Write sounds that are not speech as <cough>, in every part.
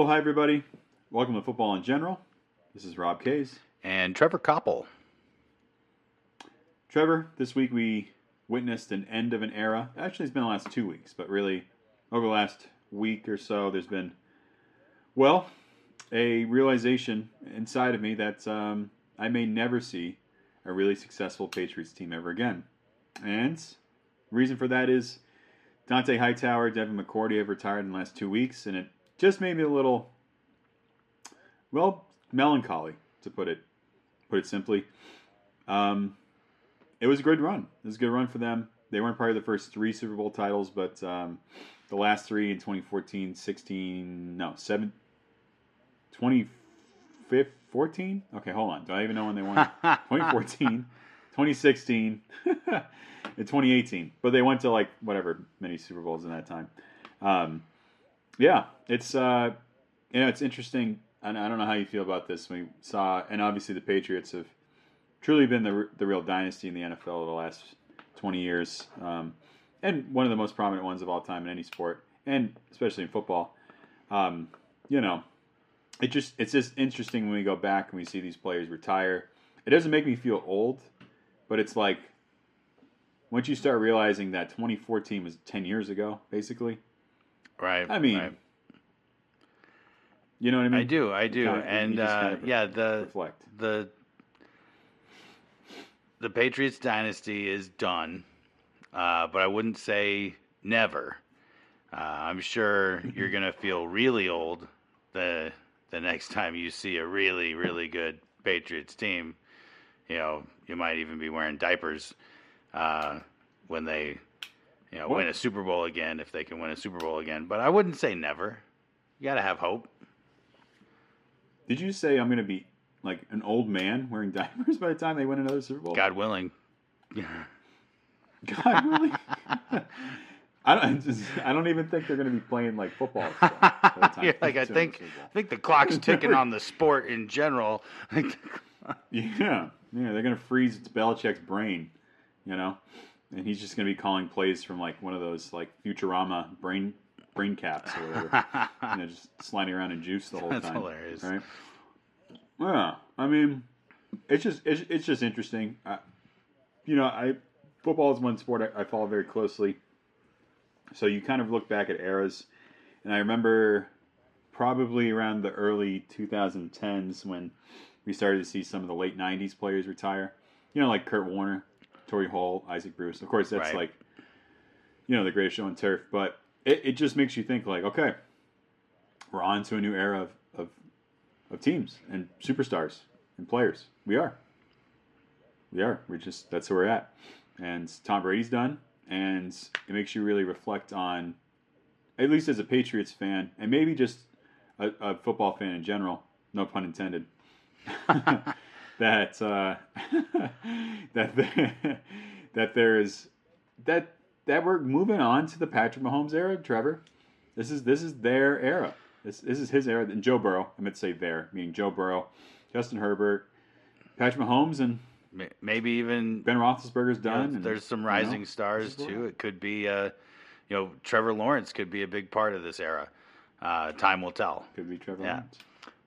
Hello, hi everybody. Welcome to Football in General. This is Rob Kays. And Trevor Koppel. Trevor, this week we witnessed an end of an era. Actually, it's been the last two weeks, but really, over the last week or so, there's been, well, a realization inside of me that um, I may never see a really successful Patriots team ever again. And reason for that is Dont'a Hightower, Devin McCourty have retired in the last two weeks, and it just made me a little, well, melancholy to put it put it simply. Um, it was a good run. It was a good run for them. They weren't part of the first three Super Bowl titles, but um, the last three in 2014, 16, no, 7, 2014? Okay, hold on. Do I even know when they won? <laughs> 2014, 2016, <laughs> and 2018. But they went to like whatever many Super Bowls in that time. Um, yeah, it's uh, you know it's interesting. And I don't know how you feel about this. We saw, and obviously the Patriots have truly been the the real dynasty in the NFL over the last 20 years, um, and one of the most prominent ones of all time in any sport, and especially in football. Um, you know, it just it's just interesting when we go back and we see these players retire. It doesn't make me feel old, but it's like once you start realizing that 2014 was 10 years ago, basically. Right. I mean, right. you know what I mean? I do, I do, Kind of- and uh, kind of yeah, the reflect. the the Patriots dynasty is done, uh, but I wouldn't say never. Uh, I'm sure you're <laughs> gonna feel really old the the next time you see a really really good Patriots team. You know, you might even be wearing diapers uh, when they you know win a Super Bowl again if they can win a Super Bowl again. But I wouldn't say never. You gotta have hope. Did you say I'm going to be like an old man wearing <laughs> diapers by the time they win another Super Bowl? God willing. Yeah. <laughs> God willing. <laughs> I don't. Just, I don't even think they're going to be playing like football. still by the time You're like I think the I think the clock's ticking on the sport in general. Yeah, yeah, they're going to freeze Belichick's brain, you know, and he's just going to be calling plays from like one of those like Futurama brain brain caps or whatever, <laughs> you know, just sliding around in juice the whole That's time. That's hilarious. right? Yeah, I mean, it's just it's, it's just interesting. I, you know, I football is one sport I, I follow very closely. So you kind of look back at eras, and I remember probably around the early 2010s when we started to see some of the late 90s players retire. You know, like Kurt Warner, Torry Holt, Isaac Bruce. Of course, that's Right. like, you know, the greatest show on turf. But it, it just makes you think, like, okay, we're on to a new era of, of, of teams and superstars and players. We are. We are. We're just, that's where we're at. And Tom Brady's done. And it makes you really reflect on, at least as a Patriots fan, and maybe just a, a football fan in general, no pun intended, <laughs> <laughs> that uh, <laughs> that there, <laughs> that there is that that we're moving on to the Patrick Mahomes era, Trevor. This is this is their era. This this is his era. And Joe Burrow, I meant to say their, meaning Joe Burrow, Justin Herbert, Patrick Mahomes, and Maybe even Ben Roethlisberger's done. and, there's some you know, rising stars too. It could be, uh, you know, Trevor Lawrence could be a big part of this era. Uh, time will tell. Could be Trevor Yeah. Lawrence.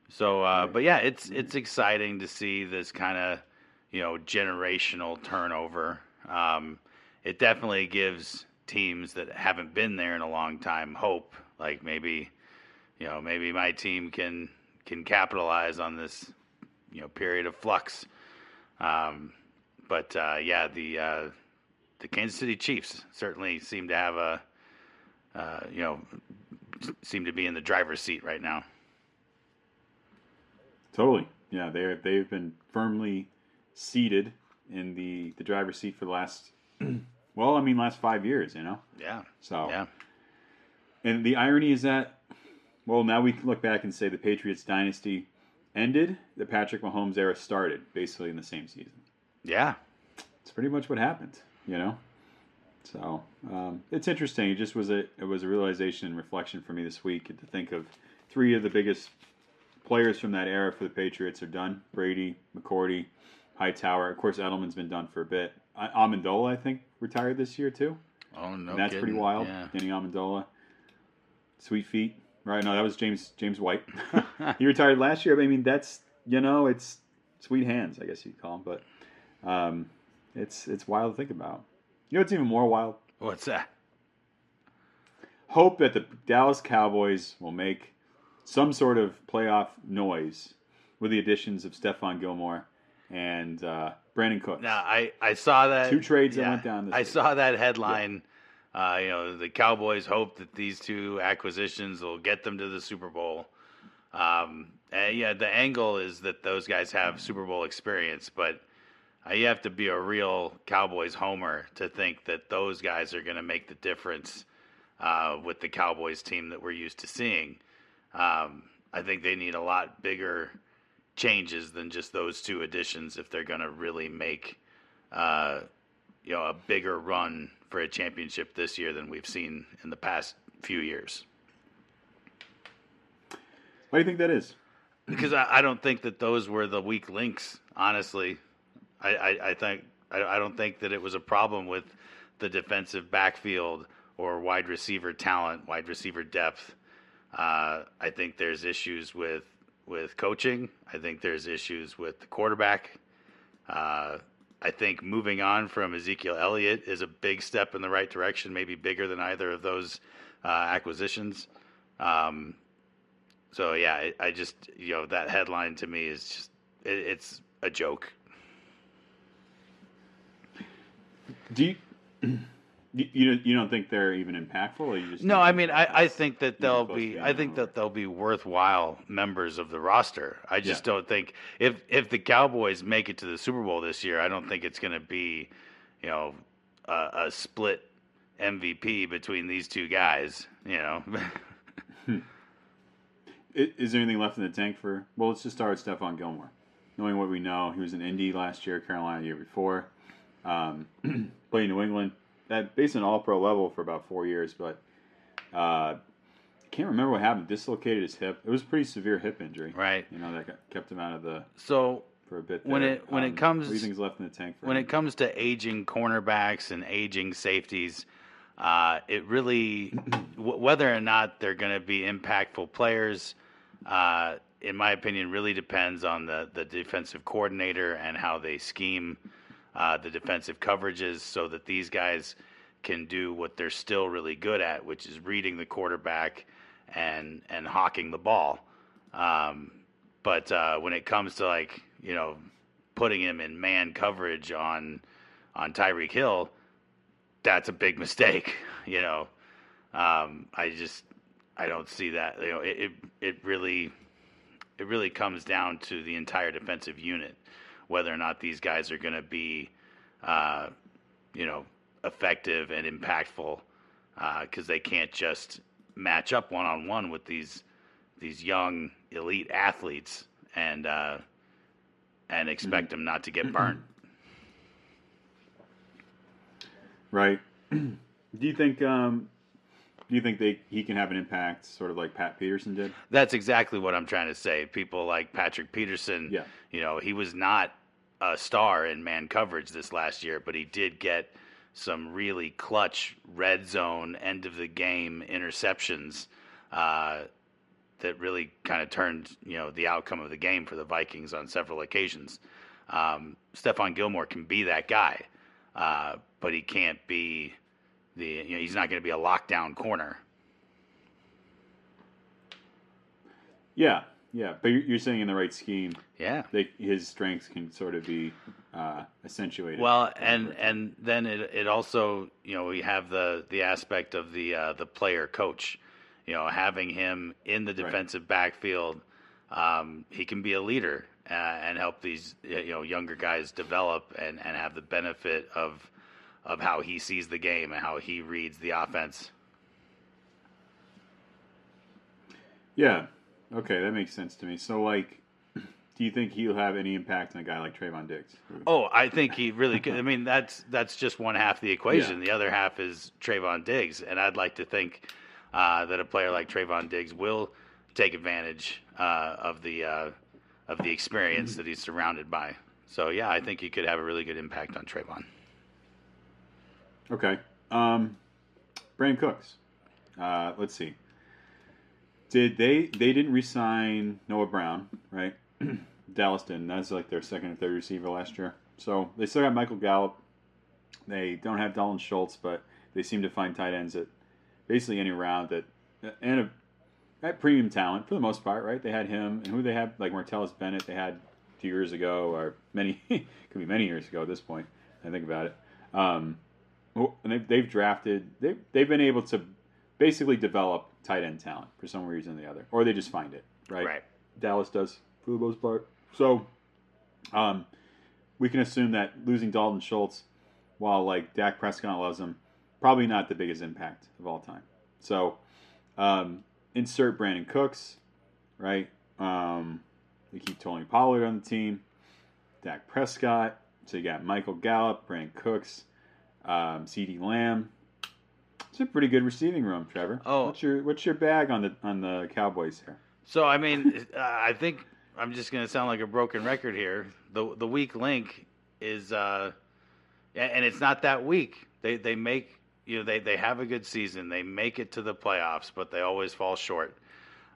So, uh, but yeah, it's it's exciting to see this kind of you know generational turnover. Um, it definitely gives teams that haven't been there in a long time hope. Like maybe, you know, maybe my team can can capitalize on this you know period of flux. Um, but uh, yeah, the uh, the Kansas City Chiefs certainly seem to have a uh, you know seem to be in the driver's seat right now. Totally. Yeah, they they've been firmly seated in the the driver's seat for the last <clears throat> well, I mean last 5 years, you know. Yeah. So Yeah. And the irony is that, well, now we can look back and say the Patriots dynasty ended, the Patrick Mahomes era started, basically in the same season. Yeah. It's pretty much what happened, you know. So um, it's interesting. It just was a it was a realization and reflection for me this week to think of three of the biggest players from that era for the Patriots are done: Brady, McCourty, Hightower. Of course, Edelman's been done for a bit. I- Amendola, I think, retired this year too. Oh no. and that's pretty wild. Yeah. Danny Amendola, sweet feet. Right. No, that was James James White. <laughs> he retired last year. I mean, that's you know, it's sweet hands, I guess you'd call him. But um, it's it's wild to think about. You know, what's even more wild. What's that? Hope that the Dallas Cowboys will make some sort of playoff noise with the additions of Stephon Gilmore and uh, Brandin Cooks. Now, I, I saw that Two trades that went down this I week. saw that headline. Uh, you know, the Cowboys hope that these two acquisitions will get them to the Super Bowl. Um, and yeah, the angle is that those guys have Super Bowl experience, but uh, you have to be a real Cowboys homer to think that those guys are going to make the difference uh, with the Cowboys team that we're used to seeing. Um, I think they need a lot bigger changes than just those two additions if they're going to really make uh, you know a bigger run for a championship this year than we've seen in the past few years. Why do you think that is? Because I, I don't think that those were the weak links. Honestly, I, I, I think I, I don't think that it was a problem with the defensive backfield or wide receiver talent, wide receiver depth. Uh, I think there's issues with with coaching. I think there's issues with the quarterback. Uh, I think moving on from Ezekiel Elliott is a big step in the right direction, maybe bigger than either of those uh, acquisitions. Um, so yeah, I, I just you know that headline to me is just it, it's a joke. Do you, you you don't- you don't think they're even impactful? Or you just No, I mean I, I think that they'll be be I think that they'll be worthwhile members of the roster. I just Yeah. don't think if if the Cowboys make it to the Super Bowl this year, I don't think it's going to be, you know, a, a split MVP between these two guys. You know, Is there anything left in the tank for? Well, let's just start with Stephon Gilmore. Knowing what we know, he was in Indy last year, Carolina the year before. Um, <clears throat> played New England, at based on all pro level for about four years, but uh, can't remember what happened. Dislocated his hip. It was a pretty severe hip injury. right? You know that kept him out of the So for a bit. When it- when it Um, comes- what do you think is left in the tank for when him? it comes to aging cornerbacks and aging safeties, uh, it really, <clears throat> w- whether or not they're going to be impactful players, uh, in my opinion, really depends on the, the defensive coordinator and how they scheme uh, the defensive coverages so that these guys can do what they're still really good at, which is reading the quarterback and and hawking the ball. Um, but uh, when it comes to like you know putting him in man coverage on on Tyreek Hill, that's a big <laughs> mistake. You know, um, I just I don't see that. You know, it, it it really it really comes down to the entire defensive unit, whether or not these guys are going to be, uh, you know, effective and impactful, because they can't just match up one on one with these these young elite athletes and uh, and expect them not to get burned. Right. <clears throat> do you think? Um, do you think they he can have an impact, sort of like Pat Peterson did? That's exactly what I'm trying to say. People like Patrick Peterson, Yeah. you know, he was not a star in man coverage this last year, but he did get some really clutch red zone end of the game interceptions uh, that really kind of turned you know the outcome of the game for the Vikings on several occasions. Um, Stephon Gilmore can be that guy, uh, but he can't be the you know he's not going to be a lockdown corner. Yeah, yeah. But you're, saying in the right scheme, Yeah. they, his strengths can sort of be uh, accentuated. Well, and and then it it also you know we have the the aspect of the uh, the player coach, you know, having him in the defensive backfield, um, he can be a leader uh, and help these you know younger guys develop and and have the benefit of of how he sees the game and how he reads the offense. yeah. Okay, that makes sense to me. So, like, do you think he'll have any impact on a guy like Trevon Diggs? Oh, I think he really could. I mean, that's that's just one half of the equation. The other half is Trevon Diggs, and I'd like to think uh, that a player like Trevon Diggs will take advantage uh, of the uh, of the experience that he's surrounded by. So yeah, I think he could have a really good impact on Trevon. Okay. Um, Brandin Cooks. Uh, let's see. Did they? They didn't resign Noah Brown, right? <clears throat> Dallas didn't. That's like their second and third receiver last year. So they still got Michael Gallup. They don't have Dalton Schultz, but they seem to find tight ends at basically any round that and a at premium talent for the most part, right? They had him and who they had like Martellus Bennett. They had two years ago, or many <laughs> could be many years ago at this point. I think about it. Um, and they've, they've drafted. They they've been able to basically develop tight end talent for some reason or the other, or they just find it, right? Right. Dallas does for the most part. So, um, we can assume that losing Dalton Schultz, while like Dak Prescott loves him, probably not the biggest impact of all time. So, um, insert Brandin Cooks, right? Um, they keep Tony Pollard on the team, Dak Prescott. So you got Michael Gallup, Brandin Cooks, um, CeeDee Lamb. It's a pretty good receiving room, Trevor. Oh. what's your what's your bag on the on the Cowboys here? So I mean, uh, I think I'm just going to sound like a broken record here. The the weak link is, uh, and and it's not that weak. They they make you know they they have a good season. They make it to the playoffs, but they always fall short.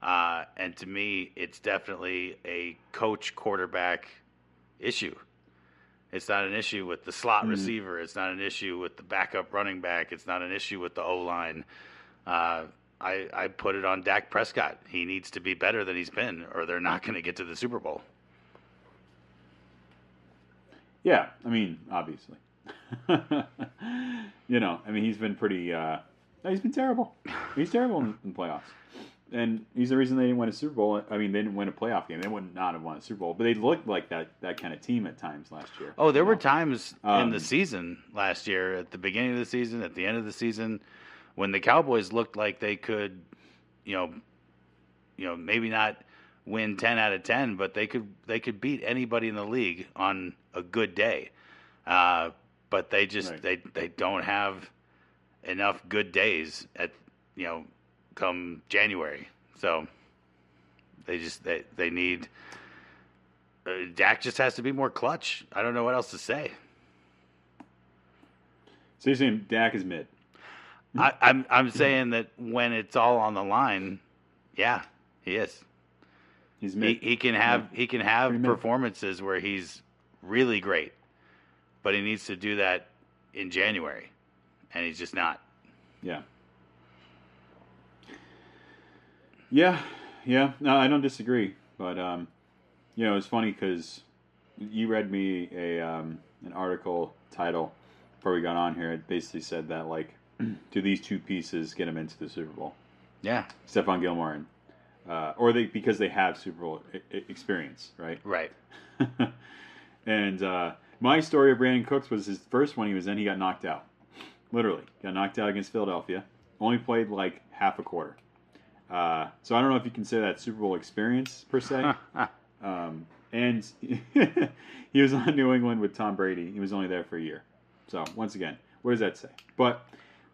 Uh, and to me, it's definitely a coach quarterback issue. It's not an issue with the slot Mhm. receiver. It's not an issue with the backup running back. It's not an issue with the O line. Uh, I, I put it on Dak Prescott. He needs to be better than he's been, or they're not going to get to the Super Bowl. Yeah, I mean, obviously. <laughs> you know, I mean, he's been pretty. Uh, he's been terrible. He's terrible in, in playoffs, and he's the reason they didn't win a Super Bowl. I mean, they didn't win a playoff game. They would not have won a Super Bowl, but they looked like that that kind of team at times last year. Oh, there were know? times in Um, the season last year, at the beginning of the season, at the end of the season, when the Cowboys looked like they could, you know, you know, maybe not win ten out of ten, but they could they could beat anybody in the league on a good day. Uh, but they just Right. they they don't have enough good days at you know come January. So they just they they need. Uh, Dak just has to be more clutch. I don't know what else to say. So you're saying Dak is mid? I, I'm I'm saying that when it's all on the line, yeah, he is. He's He, mid. he can have he can have performances where he's really great, but he needs to do that in January, and he's just not. Yeah. Yeah, yeah. No, I don't disagree. But um, you know, it's funny because you read me a um, an article title before we got on here. It basically said that like, <clears throat> do these two pieces get them into the Super Bowl? Yeah, Stephon Gilmore and uh, or they because they have Super Bowl experience, right? right. <laughs> and uh, my story of Brandin Cooks was his first one he was in. He got knocked out, literally got knocked out against Philadelphia. Only played like half a quarter. Uh, so I don't know if you consider that Super Bowl experience per se. <laughs> um, and <laughs> he was on New England with Tom Brady. He was only there for a year. So once again, what does that say? But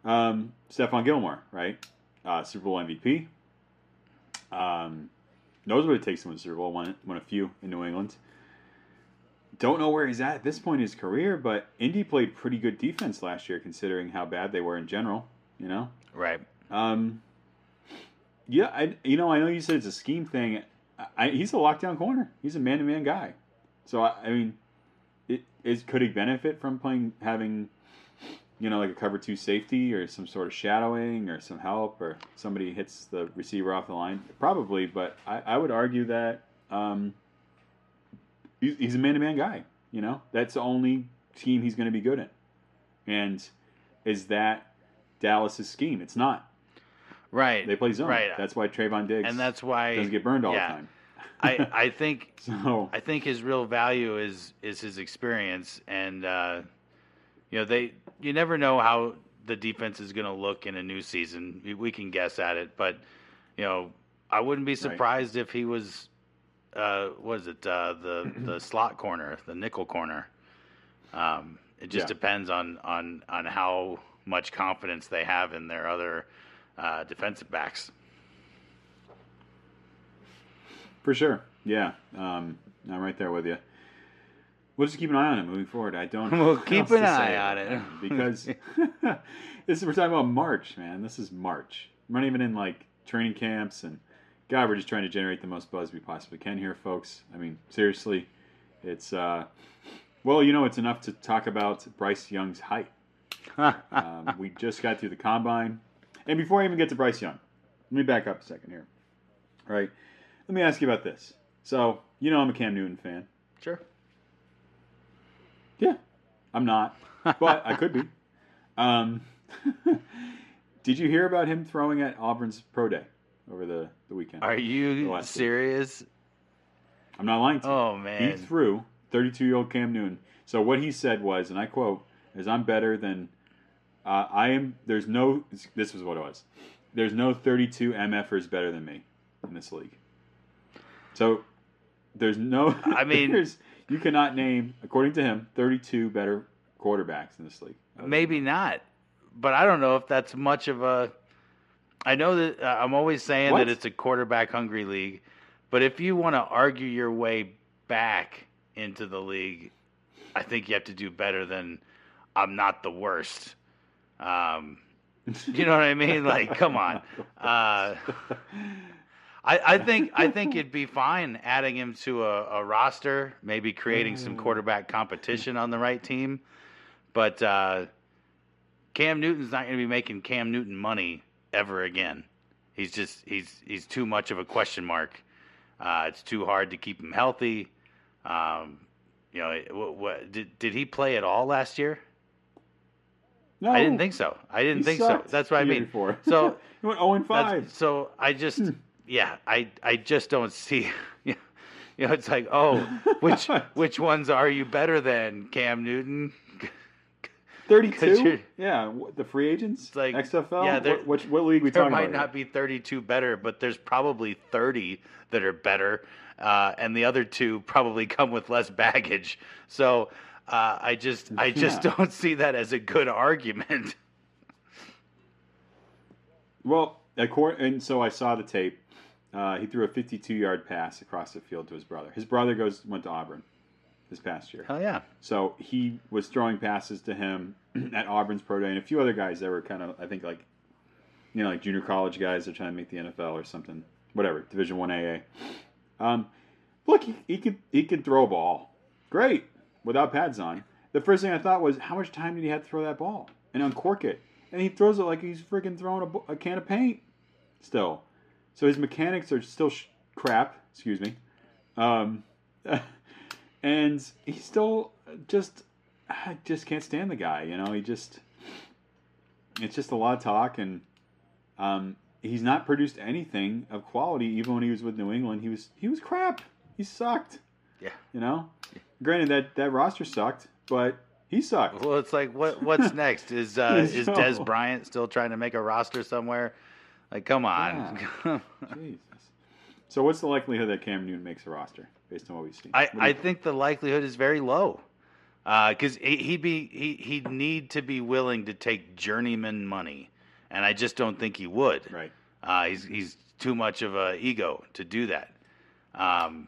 um, Stephon Gilmore, right? Uh, Super Bowl MVP. Um, knows what it takes to win a Super Bowl. Won, won a few in New England. Don't know where he's at at this point in his career, but Indy played pretty good defense last year, considering how bad they were in general. You know, right. um, yeah, I you know I know you said it's a scheme thing. I, he's a lockdown corner. He's a man to man guy. So I, I mean, it is could he benefit from playing having, you know, like a cover two safety or some sort of shadowing or some help or somebody hits the receiver off the line? Probably, but I, I would argue that um, he's, he's a man to man guy. You know, that's the only team he's going to be good in. And is that Dallas's scheme? It's not. Right. They play zone. Right. That's why Trevon Diggs and that's why doesn't get burned all yeah. the time. I <laughs> I think So I think his real value is is his experience, and uh, you know they you never know how the defense is going to look in a new season. We, we can guess at it, but you know I wouldn't be surprised if he was uh, what is it uh, the <clears throat> the slot corner, the nickel corner. Um, it just Yeah. depends on on on how much confidence they have in their other uh, defensive backs. for sure, yeah, um, I'm right there with you. We'll just keep an eye on it moving forward. I don't. <laughs> We'll keep an eye on it. <laughs> because <laughs> this is we're talking about March, man. This is March. We're not even in like training camps, and God, we're just trying to generate the most buzz we possibly can here, folks. I mean, seriously, it's uh, well, you know, it's enough to talk about Bryce Young's height. um, we just got through the combine, and before I even get to Bryce Young, let me back up a second here. All right, let me ask you about this. So, you know, I'm a Cam Newton fan. Sure. Yeah, I'm not, but I could be. <laughs> Um, <laughs> did you hear about him throwing at Auburn's pro day over the, the weekend? Are you last week. serious? I'm not lying to you. Oh man. He threw 32 year old Cam Newton. So what he said was, and I quote, "Is I'm better than uh, I am. There's no. This was what it was. There's no 32 MFers better than me in this league. So there's no. I <laughs> mean- there's, you cannot name, according to him, 32 better quarterbacks in this league. Maybe not, but I don't know if that's much of a. I know that uh, I'm always saying What? that it's a quarterback hungry league, but if you want to argue your way back into the league, I think you have to do better than I'm not the worst. Um, you know what I mean? Like, come on. Uh, I, I think I think it'd be fine adding him to a, a roster, maybe creating some quarterback competition on the right team. But uh, Cam Newton's not going to be making Cam Newton money ever again. He's just he's he's too much of a question mark. Uh, it's too hard to keep him healthy. Um, you know, what, what did did he play at all last year? No, I didn't think so. I didn't think so. That's what I mean. before. So <laughs> he went 0 and 5. so I just, yeah, I, I just don't see, <laughs> you know, it's like, oh, <laughs> which, which ones are you better than Cam Newton? 32? Yeah, the free agents? It's like- XFL? yeah, there- what, which, what league we There talking might about? not be 32 better, but there's probably 30 that are better, uh, and the other two probably come with less baggage. So uh, I just, I just Yeah. <laughs> don't see that as a good argument. Well, accor- and so I saw the tape. Uh, he threw a 52-yard pass across the field to his brother. His brother goes went to Auburn this past year, Hell yeah. so he was throwing passes to him <clears throat> at Auburn's pro day, and a few other guys that were kind of, I think, like you know, like junior college guys that are trying to make the NFL or something, whatever, Division One AA. Um, look, he, he could he could throw a ball, great, without pads on. The first thing I thought was, how much time did he have to throw that ball and uncork it? And he throws it like he's freaking throwing a, a can of paint. Still, so his mechanics are still sh- crap. Excuse me. Um, <laughs> and he still just, I just can't stand the guy. You know, he just, it's just a lot of talk, and um, he's not produced anything of quality. Even when he was with New England, he was he was crap. He sucked. Yeah. You know, granted that that roster sucked, but he sucked. Well, it's like, what, what's <laughs> next? Is, uh, is Dez Bryant still trying to make a roster somewhere? Like, come on. <laughs> Jesus. So what's the likelihood that Cam Newton makes a roster based on what we've seen? I, What do you I think the likelihood is very low, because he, he'd be he he'd need to be willing to take journeyman money, and I just don't think he would. right. Uh, he's he's too much of a ego to do that. Um,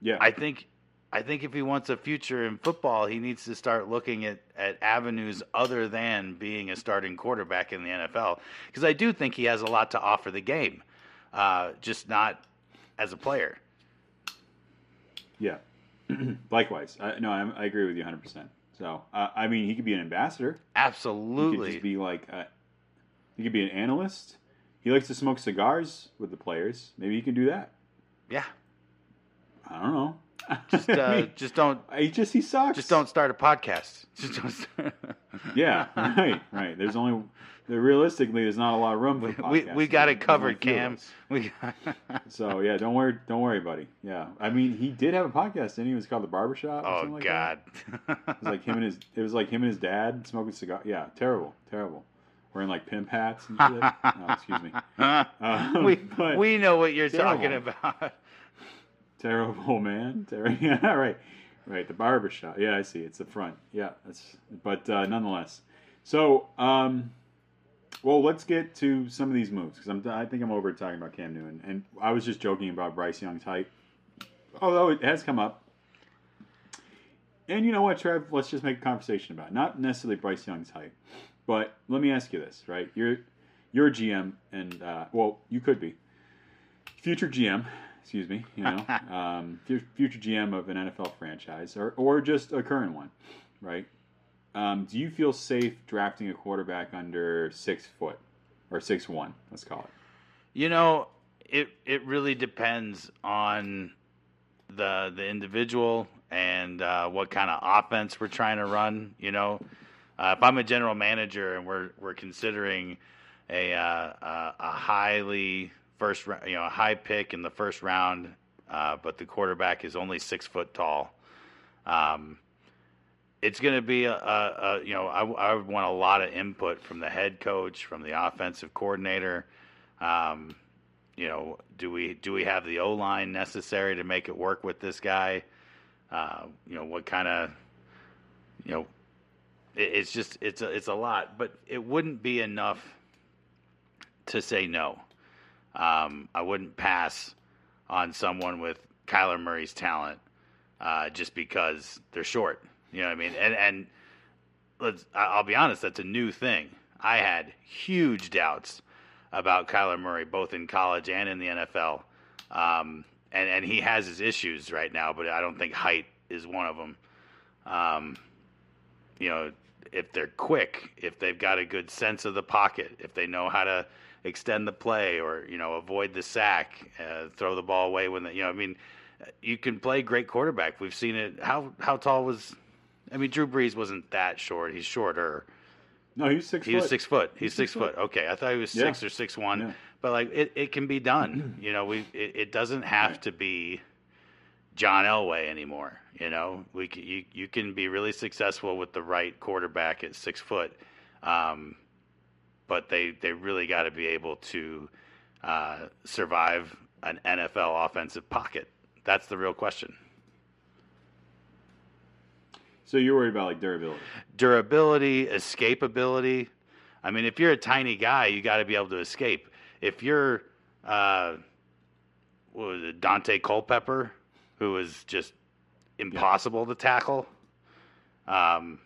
Yeah. I think I think if he wants a future in football, he needs to start looking at, at avenues other than being a starting quarterback in the NFL. Because I do think he has a lot to offer the game, uh, just not as a player. yeah. <clears throat> Likewise. I, no, I, I agree with you 100. percent So uh, I mean, he could be an ambassador. Absolutely. He could be like, uh, he could be an analyst. He likes to smoke cigars with the players. Maybe he can do that. yeah. I don't know. Just uh, <laughs> just don't he just he sucks. just don't start a podcast. <laughs> Just don't start- <laughs> Yeah, right, right. There's only there, realistically there's not a lot of room for we podcasts. we got it covered, only a few of Cam. We So yeah, don't worry, don't worry, buddy. Yeah, I mean he did have a podcast, didn't he? It was called the Barbershop. Oh like God. that. It was like him and his. It was like him and his dad smoking cigar. Yeah, terrible, terrible. Wearing like pimp hats and shit. oh, excuse me. Um, we but- we know what you're terrible. talking about. Terrible <laughs> man. Ter- <laughs> yeah, right, right. The barber shop. Yeah, I see. It's the front. Yeah, that's. But uh, nonetheless, so um, well, let's get to some of these moves because I'm. I think I'm over talking about Cam Newton, and I was just joking about Bryce Young's height, although it has come up. And you know what, Trev? Let's just make a conversation about it. not necessarily Bryce Young's height, but let me ask you this, right? You're you're a GM, and uh, well, you could be. future GM, excuse me, you know, <laughs> um, future GM of an NFL franchise, or or just a current one, right? Um, do you feel safe drafting a quarterback under six foot or six one? Let's call it. You know, it it really depends on the the individual and uh, what kind of offense we're trying to run. You know, uh, if I'm a general manager and we're we're considering a uh, a, a highly first you know a high pick in the first round, uh, but the quarterback is only six foot tall. Um, it's going to be a, a, a, you know I, I would want a lot of input from the head coach, from the offensive coordinator. Um, you know, do we do we have the O line necessary to make it work with this guy? Uh, you know, what kind of you know, it, it's just it's a, it's a lot, but it wouldn't be enough to say no. Um, I wouldn't pass on someone with Kyler Murray's talent uh, just because they're short. You know what I mean? And and let's I'll be honest, that's a new thing. I had huge doubts about Kyler Murray both in college and in the NFL. Um, and and he has his issues right now, but I don't think height is one of them. Um, you know, if they're quick, if they've got a good sense of the pocket, if they know how to extend the play or you know avoid the sack, uh, throw the ball away when the, you know I mean, you can play great quarterback. We've seen it. How how tall was? I mean, Drew Brees wasn't that short. He's shorter. No, he's six. He foot. was six foot. He's, He's six, six foot. foot. Okay, I thought he was Yeah. six or six one. Yeah. But like it, it can be done. <clears throat> you know, we it, it doesn't have to be John Elway anymore. You know, we you you can be really successful with the right quarterback at six foot, um, but they they really got to be able to uh, survive an NFL offensive pocket. That's the real question. So you're worried about like durability. durability, escapability. I mean, if you're a tiny guy, you got to be able to escape. If you're, uh, what was it, Daunte Culpepper, who was just impossible to tackle, um,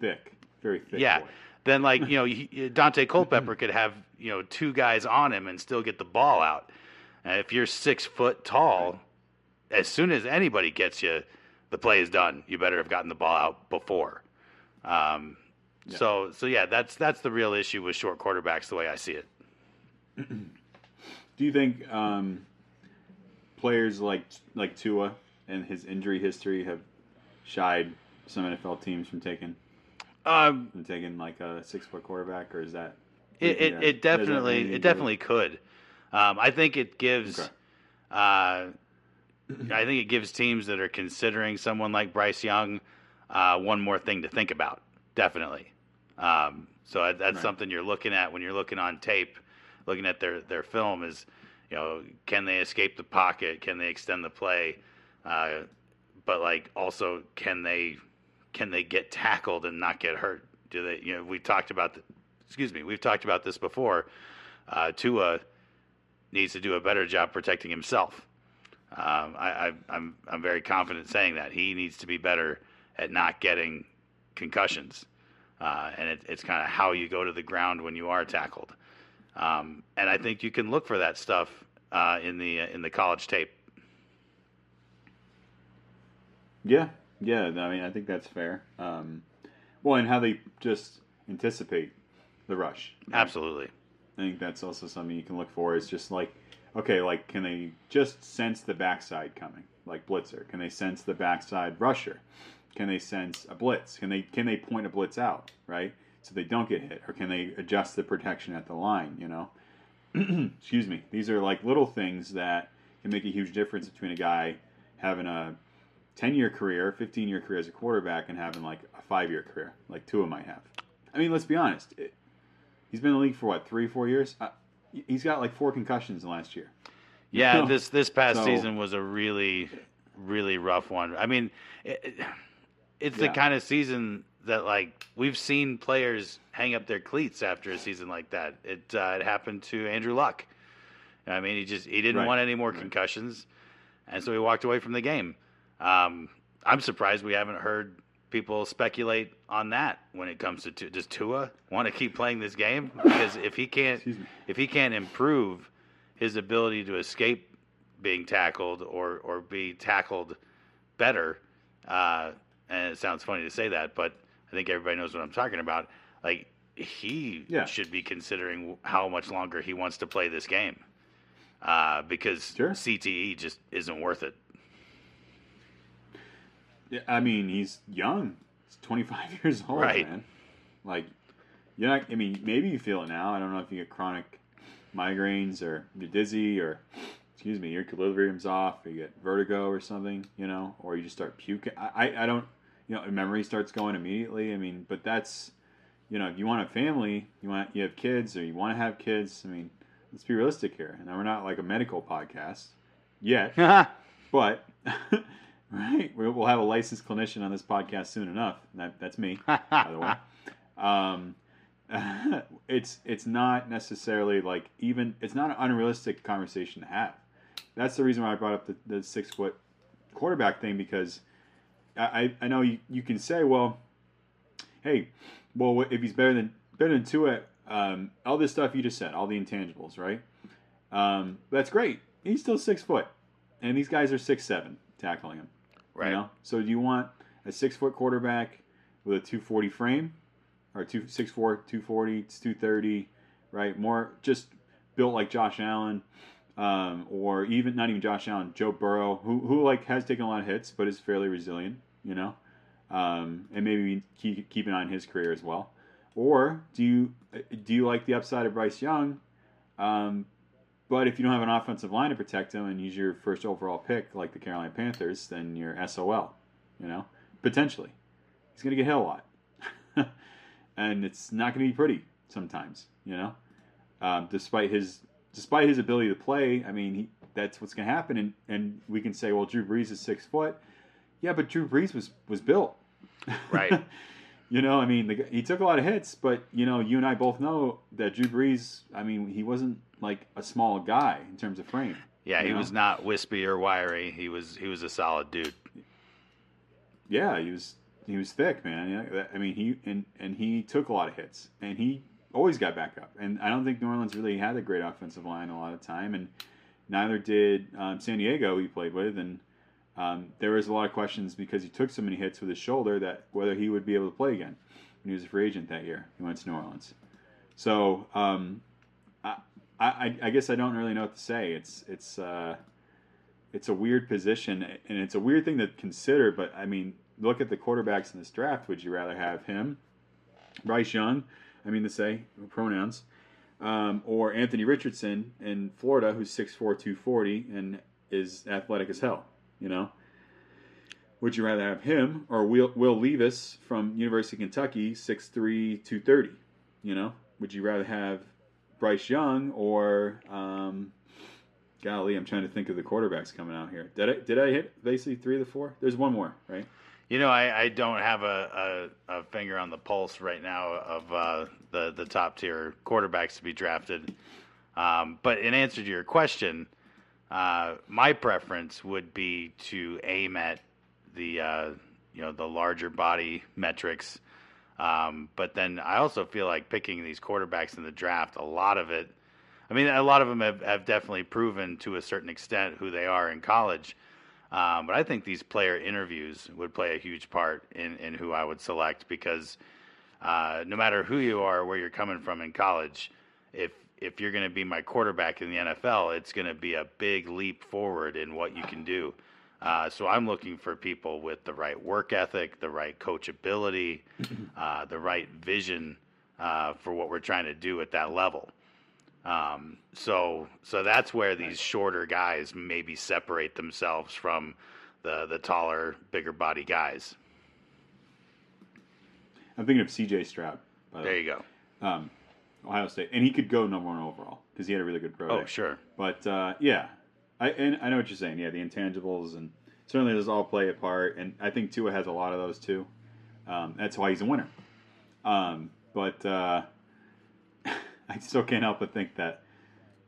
thick, very thick. yeah, boy. Then like you know he- Daunte <laughs> Culpepper could have you know two guys on him and still get the ball out. And if you're six foot tall, as soon as anybody gets you, the play is done. You better have gotten the ball out before. Um, Yeah. So so yeah, that's that's the real issue with short quarterbacks, the way I see it. <clears throat> Do you think um, players like like Tua and his injury history have shied some NFL teams from taking Um, from taking like a six foot quarterback, or is that It, it, it definitely it definitely could. Um, I think it gives. Okay. Uh, I think it gives teams that are considering someone like Bryce Young uh, one more thing to think about. Definitely. Um, so that- that's Right. something you're looking at when you're looking on tape, looking at their their film. Is you know can they escape the pocket? Can they extend the play? Uh, but like also can they can they get tackled and not get hurt? Do they? You know, we talked about the, excuse me, we've talked about this before. Uh, Tua needs to do a better job protecting himself. Um, I, I, I'm I'm very confident saying that he needs to be better at not getting concussions, uh, and it, it's kind of how you go to the ground when you are tackled. Um, and I think you can look for that stuff uh, in the in the college tape. Yeah, yeah. I mean, I think that's fair. Um, well, and how they just anticipate the rush. right? Absolutely. I think that's also something you can look for. Is just like, okay, like can they just sense the backside coming, like blitzer? Can they sense the backside rusher? Can they sense a blitz? Can they can they point a blitz out, right? So they don't get hit, or can they adjust the protection at the line? You know, <clears throat> excuse me. These are like little things that can make a huge difference between a guy having a 10 year career, 15 year career as a quarterback, and having like a five year career, like Tua might have. I mean, let's be honest. It, he's been in the league for what, three, four years? Uh, he's got like four concussions in the last year. Yeah, <laughs> this this past So- season was a really, really rough one. I mean, it, it- it's the kind of season that like we've seen players hang up their cleats after a season like that. It uh, it happened to Andrew Luck. I mean, he just he didn't Right, want any more right. concussions, and so he walked away from the game. Um, I'm surprised we haven't heard people speculate on that when it comes to does Tua want to keep playing this game because if he can't if he can't improve his ability to escape being tackled or or be tackled better. Uh, and it sounds funny to say that, but I think everybody knows what I'm talking about. Like he Yeah. should be considering how much longer he wants to play this game, uh, because Sure. CTE just isn't worth it. Yeah, I mean, he's young. He's 25 <laughs> years old, Right. man. Like, you're not, I mean, maybe you feel it now. I don't know if you get chronic migraines or you're dizzy or, excuse me, your equilibrium's off, or you get vertigo or something, you know, or you just start puking. I, I, I don't, you know, memory starts going immediately. I mean, but that's, you know, if you want a family, you want, you have kids or you want to have kids. I mean, let's be realistic here. And we're not like a medical podcast yet. <laughs> But <laughs> right, we- we'll have a licensed clinician on this podcast soon enough. That, that's me, by the <laughs> way. Um, <laughs> it's it's not necessarily like even it's not an unrealistic conversation to have. That's the reason why I brought up the, the six foot quarterback thing because I, I I know you, you can say well, hey, well if he's better than better than Tua, um, all this stuff you just said, all the intangibles, right? Um, that's great. He's still six foot, and these guys are six seven tackling him. Right. You know? So do you want a six foot quarterback with a two forty frame, or two six four, two forty, it's two thirty, right? More just built like Josh Allen, um, or even not even Josh Allen, Joe Burrow, who who like has taken a lot of hits but is fairly resilient. You know, um, and maybe keep keep an eye on his career as well. Or do you do you like the upside of Bryce Young? Um, but if you don't have an offensive line to protect him and use your first overall pick, like the Carolina Panthers, then you're SOL. You know, potentially, he's going to get hit a lot, <laughs> and it's not going to be pretty sometimes. You know, um, despite his despite his ability to play, I mean, he, that's what's going to happen. And and we can say, well, Drew Brees is six foot. Yeah, but Drew Brees was was built. Right. <laughs> you know, I mean, the, he took a lot of hits, but you know, you and I both know that Drew Brees. I mean, he wasn't like a small guy in terms of frame. Yeah, he know? was not wispy or wiry. He was he was a solid dude. Yeah, he was he was thick, man. I mean, he and and he took a lot of hits, and he always got back up. And I don't think New Orleans really had a great offensive line a lot of time, and neither did um, San Diego. He played with, and um, there was a lot of questions because he took so many hits with his shoulder that whether he would be able to play again when he was a free agent that year. He went to New Orleans, so um, I, I I guess I don't really know what to say. It's it's. Uh, it's a weird position and it's a weird thing to consider. But I mean, look at the quarterbacks in this draft. Would you rather have him, Bryce Young? I mean to say pronouns, um, or Anthony Richardson in Florida, who's 6'4", 240 and is athletic as hell. You know. Would you rather have him or Will, Will Levis from University of Kentucky, 6'3", 230? You know. Would you rather have Bryce Young or um, Golly, I'm trying to think of the quarterbacks coming out here. Did I did I hit basically three of the four? There's one more, right? You know, I, I don't have a, a, a finger on the pulse right now of uh, the the top tier quarterbacks to be drafted. Um, but in answer to your question, uh, my preference would be to aim at the uh, you know the larger body metrics. Um, but then I also feel like picking these quarterbacks in the draft, a lot of it. I mean, a lot of them have, have definitely proven to a certain extent who they are in college. Um, but I think these player interviews would play a huge part in, in who I would select because uh, no matter who you are, where you're coming from in college, if if you're going to be my quarterback in the NFL, it's going to be a big leap forward in what you can do. Uh, so I'm looking for people with the right work ethic, the right coachability, <clears throat> uh, the right vision uh, for what we're trying to do at that level. Um, so so that's where these shorter guys maybe separate themselves from the the taller, bigger body guys. I'm thinking of C.J. Stroud. There you go. Um, Ohio State, and he could go number one overall because he had a really good pro. Oh day. sure, But uh, yeah, I and I know what you're saying. Yeah, the intangibles and certainly those all play a part, and I think Tua has a lot of those too. Um, that's why he's a winner. Um, but uh, <laughs> I still can't help but think that,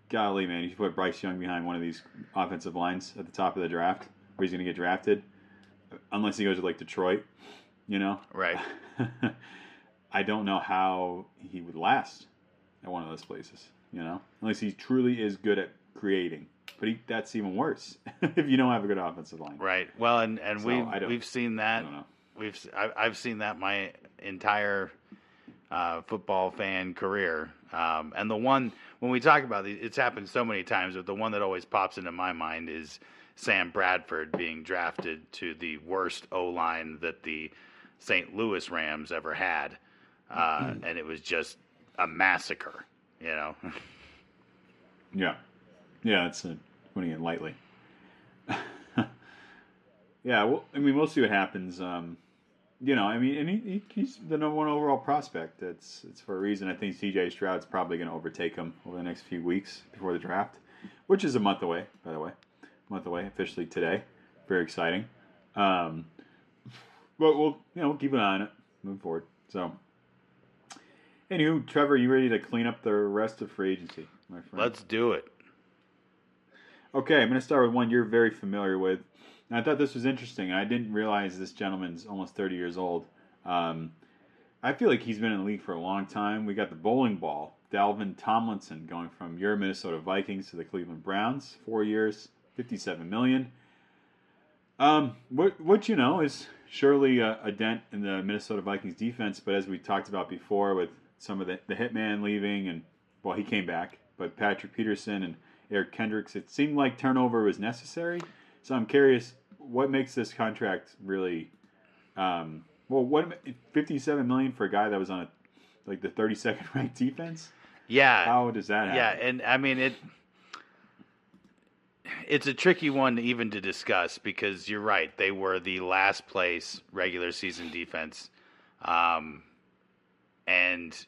golly, man, you should put Bryce Young behind one of these offensive lines at the top of the draft, where he's going to get drafted, unless he goes to like Detroit, you know. right. <laughs> I don't know how he would last at one of those places, you know, unless he truly is good at creating. But he, that's even worse <laughs> if you don't have a good offensive line. Right. Well, and and So, we we've seen that. We've I- I've seen that my entire uh, football fan career. Um, and the one when we talk about these, it's happened so many times, but the one that always pops into my mind is Sam Bradford being drafted to the worst O line that the St. Louis Rams ever had, uh, Mm-hmm. and it was just a massacre. You know. <laughs> Yeah, yeah, it's uh, putting it lightly. <laughs> yeah, well, I mean, we'll see what happens. Um, you know, I mean, and he, he's the number one overall prospect. It's it's for a reason. I think C.J. Stroud's probably going to overtake him over the next few weeks before the draft, which is a month away, by the way, a month away officially today. Very exciting. Um, but we'll you know we'll keep an eye on it moving forward. So. Anywho, Trevor, you ready to clean up the rest of free agency, my friend? Let's do it. Okay, I'm going to start with one you're very familiar with. And I thought this was interesting. I didn't realize this gentleman's almost 30 years old. Um, I feel like he's been in the league for a long time. We got the bowling ball, Dalvin Tomlinson, going from your Minnesota Vikings to the Cleveland Browns, four years, 57 million. Um, what what you know is surely a, a dent in the Minnesota Vikings defense, but as we talked about before, with some of the, the hitman leaving, and well, he came back, but Patrick Peterson and Eric Kendricks, it seemed like turnover was necessary. So I'm curious, what makes this contract really? Um, well, what 57 million for a guy that was on a like the 32nd <laughs> ranked defense? Yeah. How does that happen? Yeah, and I mean it. It's a tricky one even to discuss because you're right. They were the last place regular season defense, um, and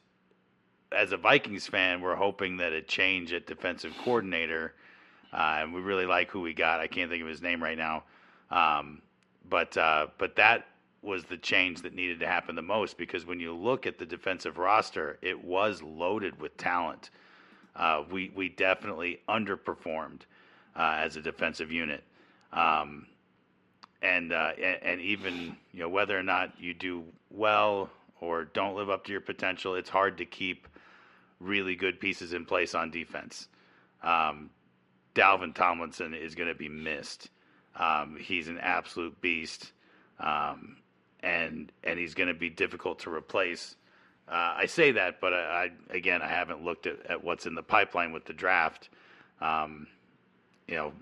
as a Vikings fan, we're hoping that a change at defensive coordinator, uh, and we really like who we got. I can't think of his name right now, um, but uh, but that was the change that needed to happen the most because when you look at the defensive roster, it was loaded with talent. Uh, we we definitely underperformed uh, as a defensive unit, um, and, uh, and and even you know whether or not you do well or don't live up to your potential, it's hard to keep really good pieces in place on defense. Um, Dalvin Tomlinson is going to be missed. Um, he's an absolute beast, um, and and he's going to be difficult to replace. Uh, I say that, but I, I again I haven't looked at, at what's in the pipeline with the draft. Um, you know,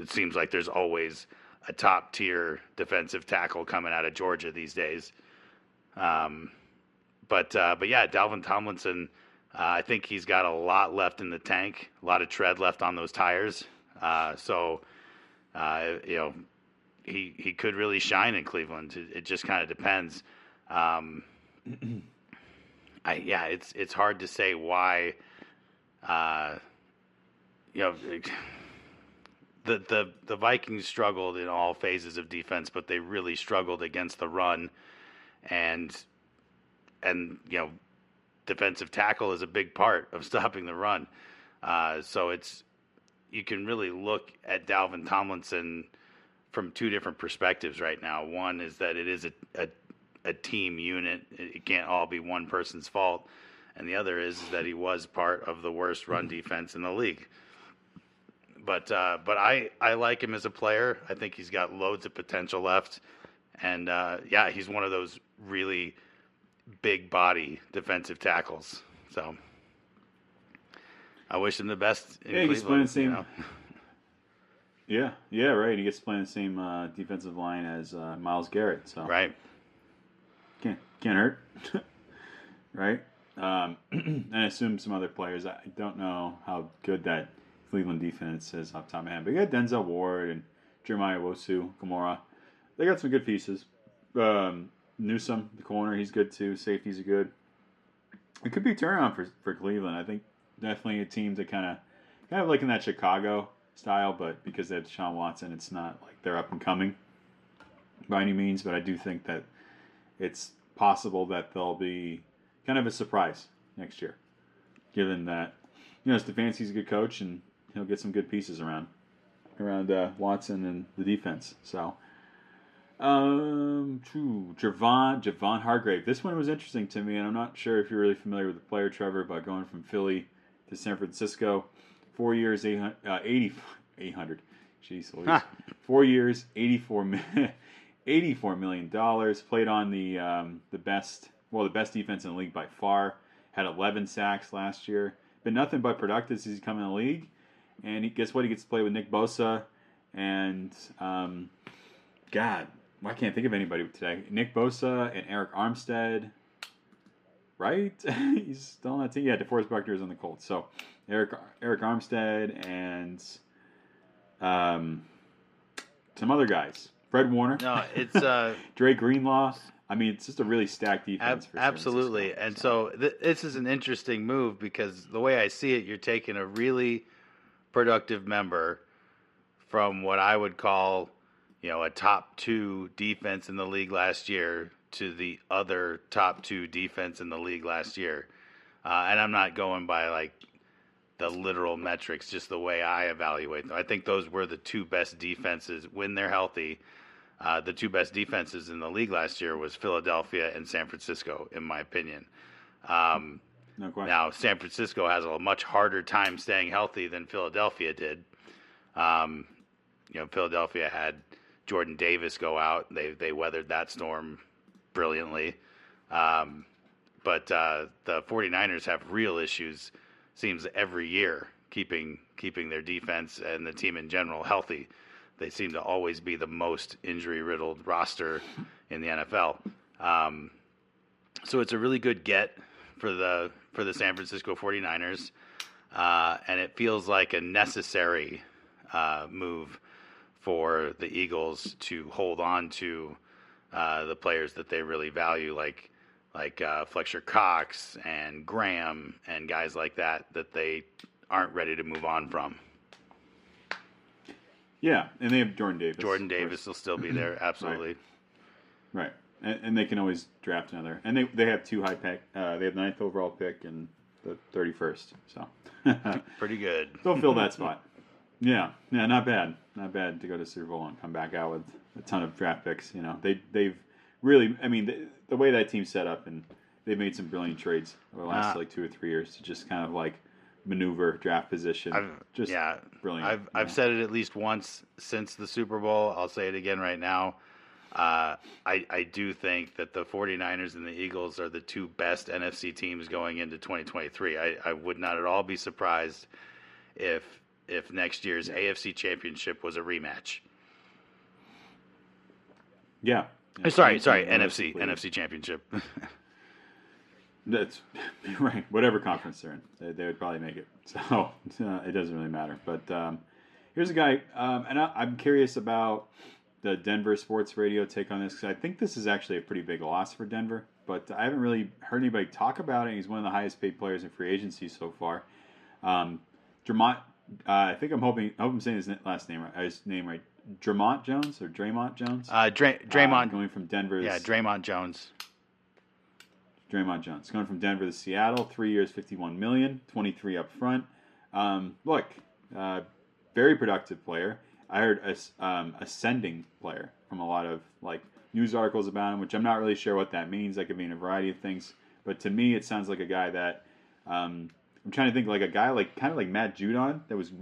it seems like there's always a top tier defensive tackle coming out of Georgia these days. Um, but uh, but yeah, Dalvin Tomlinson, uh, I think he's got a lot left in the tank, a lot of tread left on those tires. Uh, so uh, you know, he he could really shine in Cleveland. It, it just kind of depends. Um, <clears throat> I yeah, it's it's hard to say why. Uh, you know, <sighs> the the the Vikings struggled in all phases of defense, but they really struggled against the run, and and you know, defensive tackle is a big part of <laughs> stopping the run. Uh, so it's you can really look at Dalvin Tomlinson from two different perspectives right now. One is that it is a, a, a team unit; it can't all be one person's fault. And the other is that he was part of the worst run <laughs> defense in the league. But uh, but I, I like him as a player. I think he's got loads of potential left, and uh, yeah, he's one of those really big body defensive tackles. So I wish him the best in Yeah, he gets playing you the know? <laughs> Yeah, yeah, right. He gets to play in the same uh, defensive line as uh, Myles Garrett, so Right. can't can't hurt, <laughs> right? Um, <clears throat> and I assume some other players. I don't know how good that Cleveland defense is off top of my head, but you got Denzel Ward and Jeremiah Wosu, Gamora. They got some good pieces. Um, Newsome, the corner, he's good too. Safeties are good. It could be a turnaround for for Cleveland. I think definitely a team to kind of kind of like in that Chicago style, but because they have Deshaun Watson, it's not like they're up and coming by any means. But I do think that it's possible that they'll be kind of a surprise next year, given that you know Stefanski's a good coach and he'll get some good pieces around around uh, Watson and the defense. So. Um, true. Javon Javon Hargrave. This one was interesting to me, and I'm not sure if you're really familiar with the player, Trevor, but going from Philly to San Francisco, four years, 800, uh, 80, <laughs> 800. Jeez Louise. Four years, 84, <laughs> 84 million dollars. Played on the um, the best, well, the best defense in the league by far. Had 11 sacks last year. Been nothing but productive since he's come in the league. And he, guess what? He gets to play with Nick Bosa and um, God, I can't think of anybody today. Nick Bosa and Arik Armstead, right? <laughs> He's still on that team. Yeah, DeForest Buckner is on the Colts. So Eric Arik Armstead and um, some other guys. Fred Warner. No, it's uh, <laughs> Dre Greenlaw. I mean, it's just a really stacked defense. Ab- for absolutely. And so th- this is an interesting move because the way I see it, you're taking a really productive member from what I would call, you know, a top two defense in the league last year to the other top two defense in the league last year. Uh, and I'm not going by like the literal metrics, just the way I evaluate them. I think those were the two best defenses when they're healthy. Uh, the two best defenses in the league last year was Philadelphia and San Francisco, in my opinion. Um, no question. now, San Francisco has a much harder time staying healthy than Philadelphia did. Um, you know, Philadelphia had Jordan Davis go out. They they weathered that storm brilliantly. Um, but uh, the 49ers have real issues seems every year keeping keeping their defense and the team in general healthy. They seem to always be the most injury riddled roster in the NFL. Um, so it's a really good get for the for the San Francisco 49ers. Uh, and it feels like a necessary uh, move for the Eagles to hold on to uh, the players that they really value, like like uh, Fletcher Cox and Graham and guys like that that they aren't ready to move on from. Yeah, and they have Jordan Davis. Jordan. Davis will still be <clears throat> there, absolutely. Right, and, and they can always draft another. And they they have two high pick. Uh, they have ninth overall pick and the thirty first. So <laughs> Pretty good. they'll fill that spot. <laughs> Yeah, yeah, not bad, not bad to go to Super Bowl and come back out with a ton of draft picks. You know, they they've really. I mean, the, the way that team's set up, and they've made some brilliant trades over the last Uh, like two or three years to just kind of like maneuver draft position. I've, just yeah, brilliant. I've I've yeah. said it at least once since the Super Bowl. I'll say it again right now. Uh, I I do think that the 49ers and the Eagles are the two best NFC teams going into 2023. I, I would not at all be surprised if if next year's AFC Championship was a rematch. yeah. Uh, Sorry, sorry, and NFC NFC Championship. <laughs> That's <laughs> right. Whatever conference they're in, they, they would probably make it. <laughs> So uh, it doesn't really matter. But um, here's a guy, um, and I, I'm curious about the Denver sports radio take on this because I think this is actually a pretty big loss for Denver. But I haven't really heard anybody talk about it. He's one of the highest paid players in free agency so far. Um, Dre'Mont, uh, I think I'm hoping, I hope I'm saying his last name right. His name right. Dre'Mont Jones or Draymond Jones. Uh, Dray- Uh, Draymond, going from Denver. yeah, Draymond Jones. Draymond Jones going from Denver to Seattle, three years, fifty-one million, 23 up front. Um, look, uh, very productive player. I heard a um, ascending player from a lot of like news articles about him, which I'm not really sure what that means. That could mean a variety of things, but to me, it sounds like a guy that um, I'm trying to think like a guy like kind of like Matt Judon that was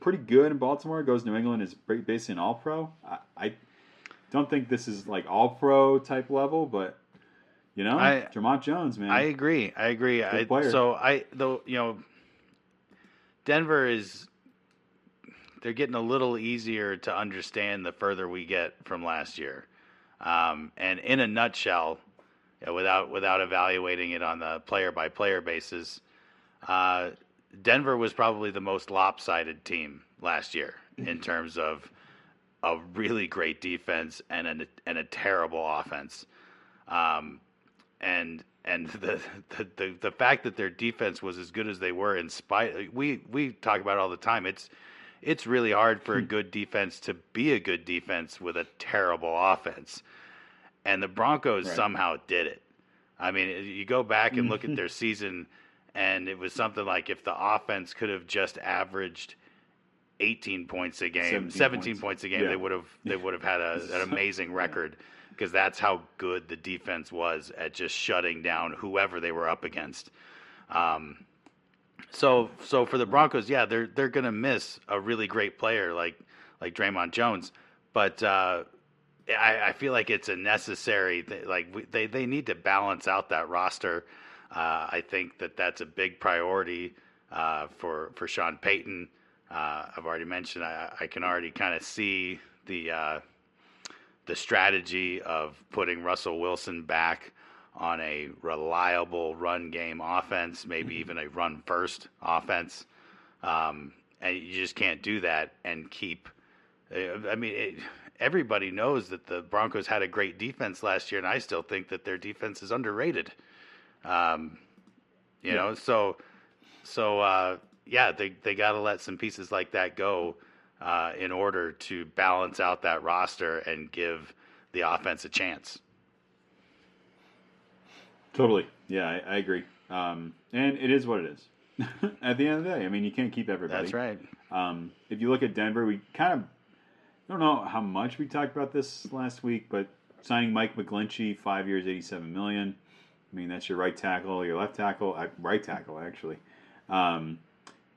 pretty good in Baltimore. Goes to New England is basically an All Pro. I, I don't think this is like All Pro type level, but you know, I- Jamont Jones, man. I agree. I agree. I, so I though you know, Denver is they're getting a little easier to understand the further we get from last year. Um, and in a nutshell, you know, without without evaluating it on the player by player basis, uh, Denver was probably the most lopsided team last year in terms of a really great defense and a and a terrible offense. Um, and and <laughs> the, the the the fact that their defense was as good as they were in spite we we talk about it all the time. It's it's really hard for a good defense to be a good defense with a terrible offense. And the Broncos Right. somehow did it. I mean you go back and look at <laughs> their season and it was something like if the offense could have just averaged 18 points a game 17 17, points. points. a game Yeah. they would have they would have had a, <laughs> an amazing record because that's how good the defense was at just shutting down whoever they were up against. Um, So so for the Broncos, yeah, they're they're gonna miss a really great player like like Draymond Jones, but uh, I, I feel like it's a necessary th- like we, they they need to balance out that roster. Uh, I think that that's a big priority uh, for for Sean Payton. Uh, I've already mentioned I, I can already kind of see the uh, the strategy of putting Russell Wilson back on a reliable run game offense, maybe even a run first offense. Um, and you just can't do that and keep. uh, I mean, it, everybody knows that the Broncos had a great defense last year, and I still think that their defense is underrated. Um, you Yeah. know, so so uh, yeah, they they got to let some pieces like that go uh, in order to balance out that roster and give the offense a chance. Totally. Yeah, I, I agree. Um, and it is what it is. <laughs> At the end of the day, I mean, you can't keep everybody. That's right. Um, if you look at Denver, we kind of I don't know how much we talked about this last week, but signing Mike McGlinchey, five years, eighty-seven million. I mean, that's your right tackle, your left tackle, uh, right tackle actually. Um,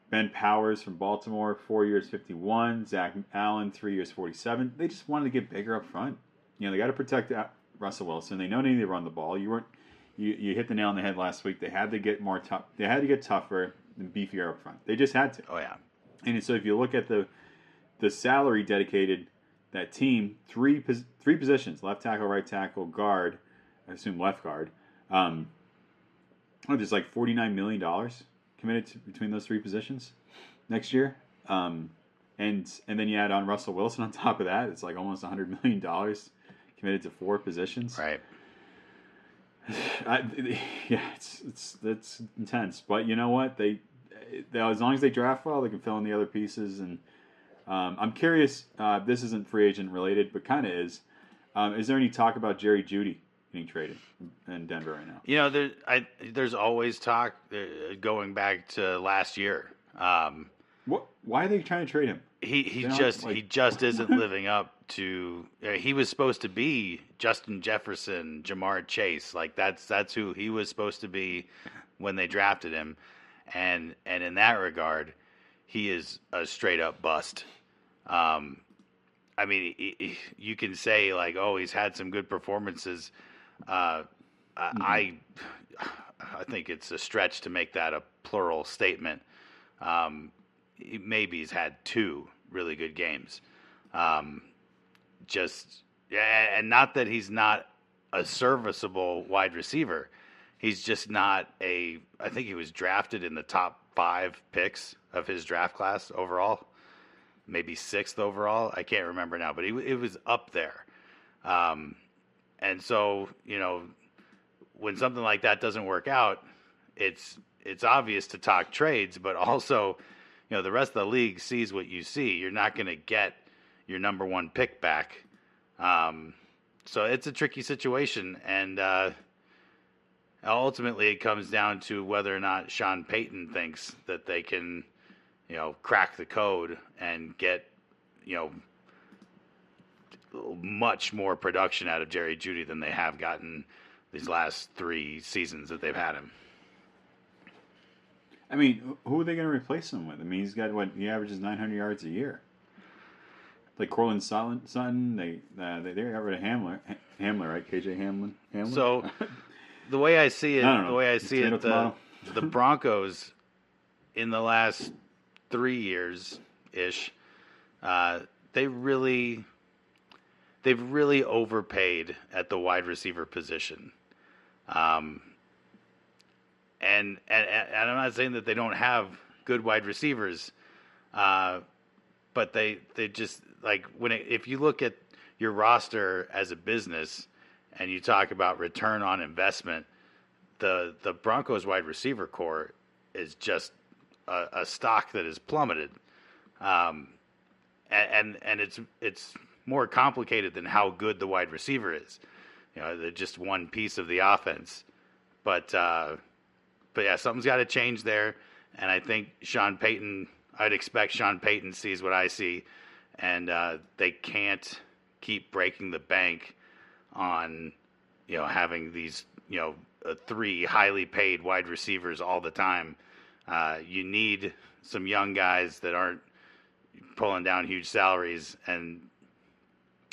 ben Powers from Baltimore, four years, fifty-one. Zach Allen, three years, forty-seven. They just wanted to get bigger up front. You know, they got to protect Russell Wilson. They know they need to run the ball. You weren't. You, you hit the nail on the head last week. They had to get more tough. They had to get tougher and beefier up front. They just had to. Oh yeah. And so if you look at the the salary dedicated that team, three three positions: left tackle, right tackle, guard. I assume left guard. Um, oh, there's like forty nine million dollars committed to, between those three positions next year. Um, and and then you add on Russell Wilson on <laughs> top of that. It's like almost hundred million dollars committed to four positions. Right. <sighs> I, <laughs> yeah, it's it's it's intense. But you know what? They, they as long as they draft well, they can fill in the other pieces. And um, I'm curious. Uh, this isn't free agent related, but kind of is. Um, is there any talk about Jerry Jeudy getting traded in Denver right now? You know, there, I, there's always talk uh, going back to last year. Um, What? Why are they trying to trade him? he he just like- he just isn't <laughs> living up to. Uh, he was supposed to be Justin Jefferson, Ja'Marr Chase. Like that's that's who he was supposed to be when they drafted him, and and in that regard, he is a straight up bust. Um, I mean, he- he- you can say like, oh, he's had some good performances. Uh, I I think it's a stretch to make that a plural statement. Um, he- maybe he's had two really good games. Um, just yeah, and not that he's not a serviceable wide receiver. He's just not a. I think he was drafted in the top five picks of his draft class overall, maybe sixth overall. I can't remember now, but he it was up there. Um, and so you know, when something like that doesn't work out, it's it's obvious to talk trades, but also, you know, the rest of the league sees what you see. You're not going to get your number one pick back. Um, so it's a tricky situation, and uh, ultimately it comes down to whether or not Sean Payton thinks that they can, you know, crack the code and get, you know, much more production out of Jerry Jeudy than they have gotten these last three seasons that they've had him. I mean, who are they going to replace him with? I mean, he's got what he averages 900 yards a year. Like Courtland Sutton, they uh, they they got rid of Hamler, Ha- Hamler, right? KJ Hamlin, Hamlin. So the way I see it, <laughs> I the way I see it, the, the <laughs> Broncos in the last three years ish, uh, they really they've really overpaid at the wide receiver position. Um, and, and and I'm not saying that they don't have good wide receivers, uh, but they they just like when it, if you look at your roster as a business and you talk about return on investment, the the Broncos wide receiver core is just a, a stock that is plummeted, um, and, and and it's it's more complicated than how good the wide receiver is. You know, they're just one piece of the offense, but uh, but yeah, something's got to change there, and I think Sean Payton. I'd expect Sean Payton sees what I see, and uh, they can't keep breaking the bank on you know having these you know uh, three highly paid wide receivers all the time Uh, you need some young guys that aren't pulling down huge salaries. And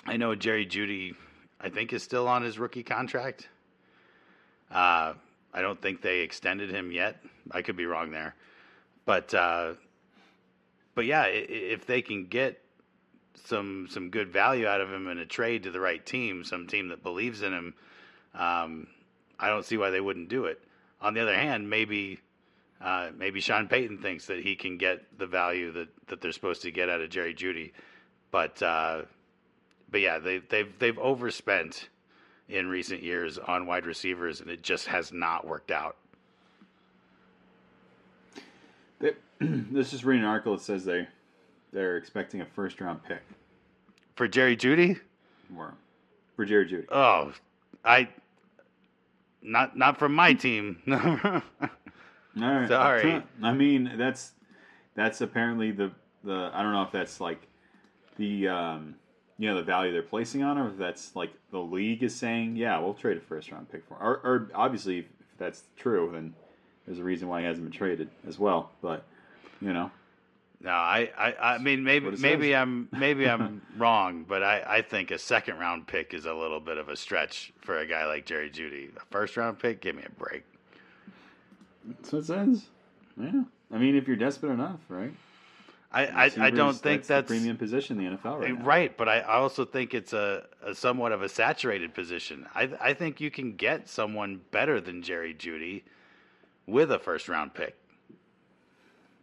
I know Jerry Jeudy, I think, is still on his rookie contract. Uh, I don't think they extended him yet. I could be wrong there, but uh, but yeah, if they can get some some good value out of him in a trade to the right team, some team that believes in him, um, I don't see why they wouldn't do it. On the other hand, maybe uh, maybe Sean Payton thinks that he can get the value that, that they're supposed to get out of Jerry Jeudy, but uh, but yeah, they, they've they've overspent in recent years on wide receivers, and it just has not worked out. They, <clears throat> this is reading an article that says they they're expecting a first round pick for Jerry Jeudy. Or for Jerry Jeudy. Oh, I not not from my team. <laughs> All right. Sorry. <laughs> I mean, that's that's apparently the the I don't know if that's like the um you know the value they're placing on, or if that's like the league is saying, yeah, we'll trade a first round pick for, or, or obviously if that's true, then there's a reason why he hasn't been traded as well. But you know, no, I, I, I mean maybe maybe I'm maybe I'm <laughs> wrong, but I, I think a second round pick is a little bit of a stretch for a guy like Jerry Jeudy. A first round pick, give me a break. What it says. Yeah, I mean, if you're desperate enough, right? I, I, I, don't think that's, that's the premium position in the NFL right now. Right, but I also think it's a, a somewhat of a saturated position. I I think you can get someone better than Jerry Jeudy with a first round pick.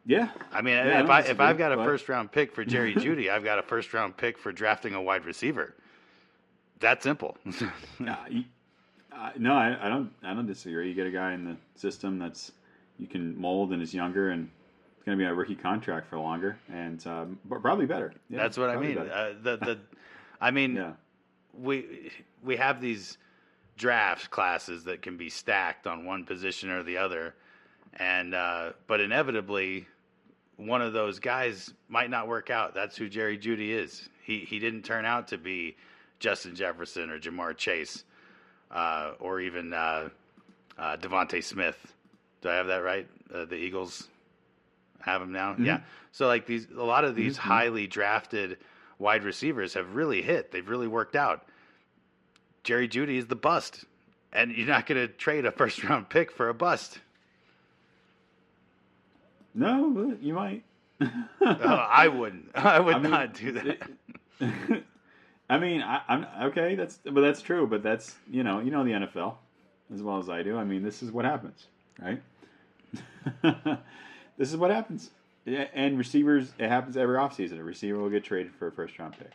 Yeah, I mean, yeah, if I, I if I've got a first round pick for Jerry <laughs> Jeudy, I've got a first round pick for drafting a wide receiver. That simple. <laughs> Uh, no, I, I, don't. I don't disagree. You get a guy in the system that's you can mold and is younger and going to be a rookie contract for longer and um, probably better. Yeah, that's what I mean. Uh, the the, I mean, yeah. we we have these draft classes that can be stacked on one position or the other, and uh, but inevitably one of those guys might not work out. That's who Jerry Jeudy is. He he didn't turn out to be Justin Jefferson or Ja'Marr Chase uh, or even uh, uh, DeVonta Smith. Do I have that right? Uh, the Eagles have him now. Mm-hmm. Yeah. So like these, a lot of these mm-hmm. highly drafted wide receivers have really hit. They've really worked out. Jerry Jeudy is the bust, and you're not going to trade a first round pick for a bust. No, but you might. <laughs> oh, I wouldn't. <laughs> I would I mean, not do that. It, <laughs> I mean, I, am okay. That's but that's true. But that's you know you know the NFL as well as I do. I mean, this is what happens, right? This is what happens. And receivers, it happens every offseason. A receiver will get traded for a first round pick,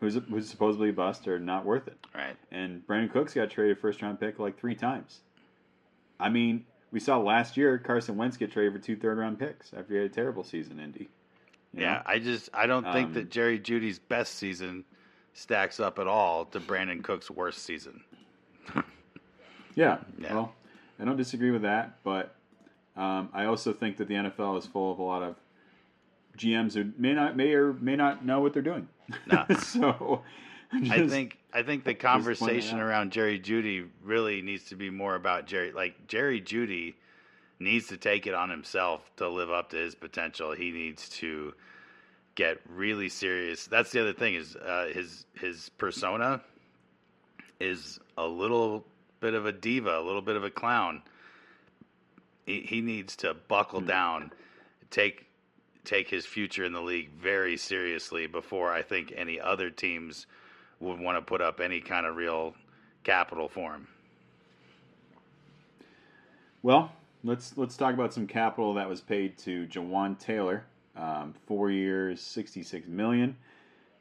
who's who's supposedly a bust or not worth it. Right. And Brandin Cooks got traded first round pick like three times. I mean, we saw last year Carson Wentz get traded for two third round picks after he had a terrible season, Indy. yeah, know? I just I don't um, think that Jerry Jeudy's best season stacks up at all to Brandin Cook's worst season. <laughs> yeah, yeah. Well, I don't disagree with that, but um, I also think that the NFL is full of a lot of GMs who may not may or may not know what they're doing. No. <laughs> so just, I think I think the conversation around Jerry Jeudy really needs to be more about Jerry. Like Jerry Jeudy needs to take it on himself to live up to his potential. He needs to get really serious. That's the other thing is uh, his his persona is a little bit of a diva, a little bit of a clown. He, he needs to buckle mm-hmm. down, take take his future in the league very seriously before I think any other teams would want to put up any kind of real capital for him. Well, let's let's talk about some capital that was paid to Jawaan Taylor um, four years, sixty-six million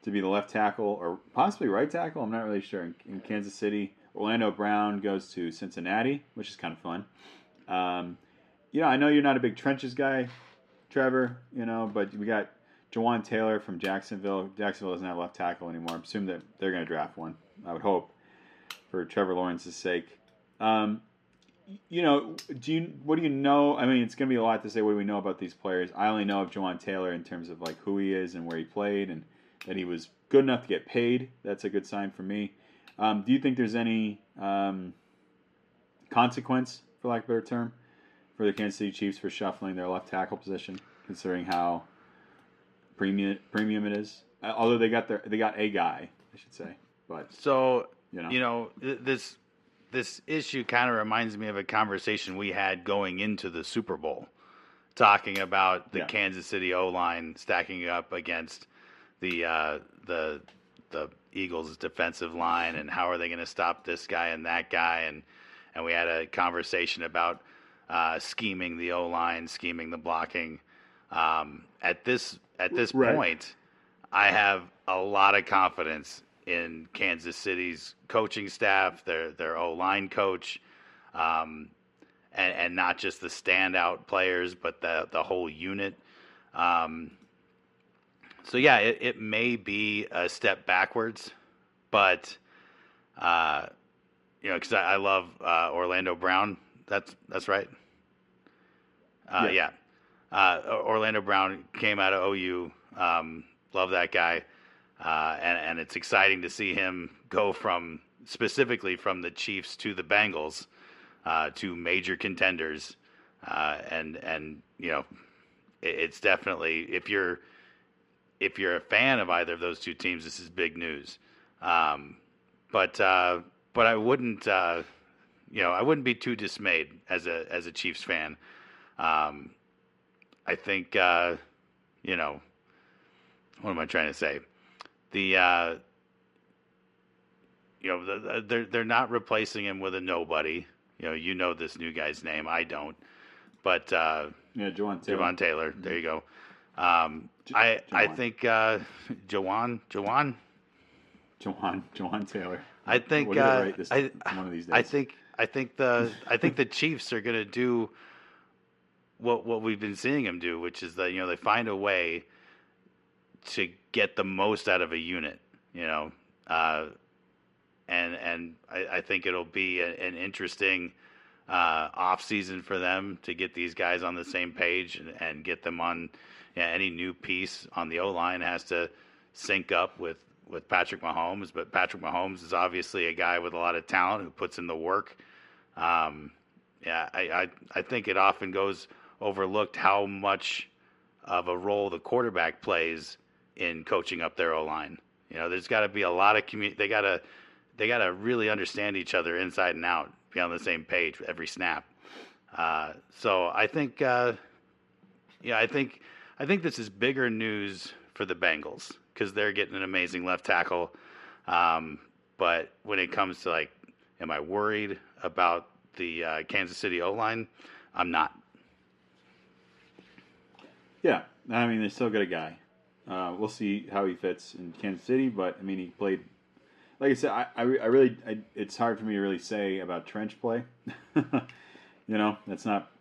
to be the left tackle or possibly right tackle. I'm not really sure. In, in Kansas City, Orlando Brown goes to Cincinnati, which is kind of fun. Um, yeah, I know you're not a big trenches guy, Trevor. You know, but we got Jawaan Taylor from Jacksonville. Jacksonville doesn't have left tackle anymore. I assume that they're going to draft one. I would hope for Trevor Lawrence's sake. Um, you know, do you what do you know? I mean, it's going to be a lot to say. What we know about these players? I only know of Jawaan Taylor in terms of like who he is and where he played, and that he was good enough to get paid. That's a good sign for me. Um, do you think there's any um, consequence, for lack of a better term, for the Kansas City Chiefs for shuffling their left tackle position, considering how premium premium it is. Uh, although they got their they got a guy, I should say, but So you know, you know this this issue kind of reminds me of a conversation we had going into the Super Bowl, talking about the Yeah. Kansas City O line stacking up against the uh, the the Eagles' defensive line, and how are they going to stop this guy and that guy, and and we had a conversation about uh, scheming the O line, scheming the blocking. Um, at this at this Right. point, I have a lot of confidence in Kansas City's coaching staff, their their O line coach, um, and, and not just the standout players, but the the whole unit. Um, so yeah, it, it may be a step backwards, but uh, you know, because I, I love uh, Orlando Brown. That's that's right. Uh, Yeah. yeah. Uh, Orlando Brown came out of OU. Um, love that guy, uh, and and it's exciting to see him go from specifically from the Chiefs to the Bengals, uh, to major contenders, uh, and and you know, it, it's definitely if you're if you're a fan of either of those two teams, this is big news. Um, but uh, but I wouldn't uh, you know I wouldn't be too dismayed as a as a Chiefs fan. Um, I think uh, you know what am I trying to say? The uh, you know the, the, they're they're not replacing him with a nobody. You know you know this new guy's name. I don't, but uh, yeah, Jawaan Taylor. Javon Taylor. There you go. Um, J- I I think uh, Jawaan Jawaan. Jawaan, Jawaan Taylor. I think We'll get it uh, I, one of these days. I think I think the I think the Chiefs are going to do what what we've been seeing them do, which is that you know they find a way to get the most out of a unit, you know, uh, and and I, I think it'll be a, an interesting uh, off season for them to get these guys on the same page and, and get them on. Yeah, any new piece on the O line has to sync up with with Patrick Mahomes, but Patrick Mahomes is obviously a guy with a lot of talent who puts in the work. Um, yeah, I, I I think it often goes overlooked how much of a role the quarterback plays in coaching up their O line. You know, there's got to be a lot of community. They got to they got to really understand each other inside and out, be on the same page every snap. Uh, so I think, uh, yeah, I think I think this is bigger news for the Bengals because they're getting an amazing left tackle. Um, but when it comes to like, am I worried about the uh, Kansas City O line? I'm not. Yeah, I mean they still got a guy. Uh, we'll see how he fits in Kansas City, but I mean he played. Like I said, I, I, I really, I, it's hard for me to really say about trench play. <laughs> you know, that's not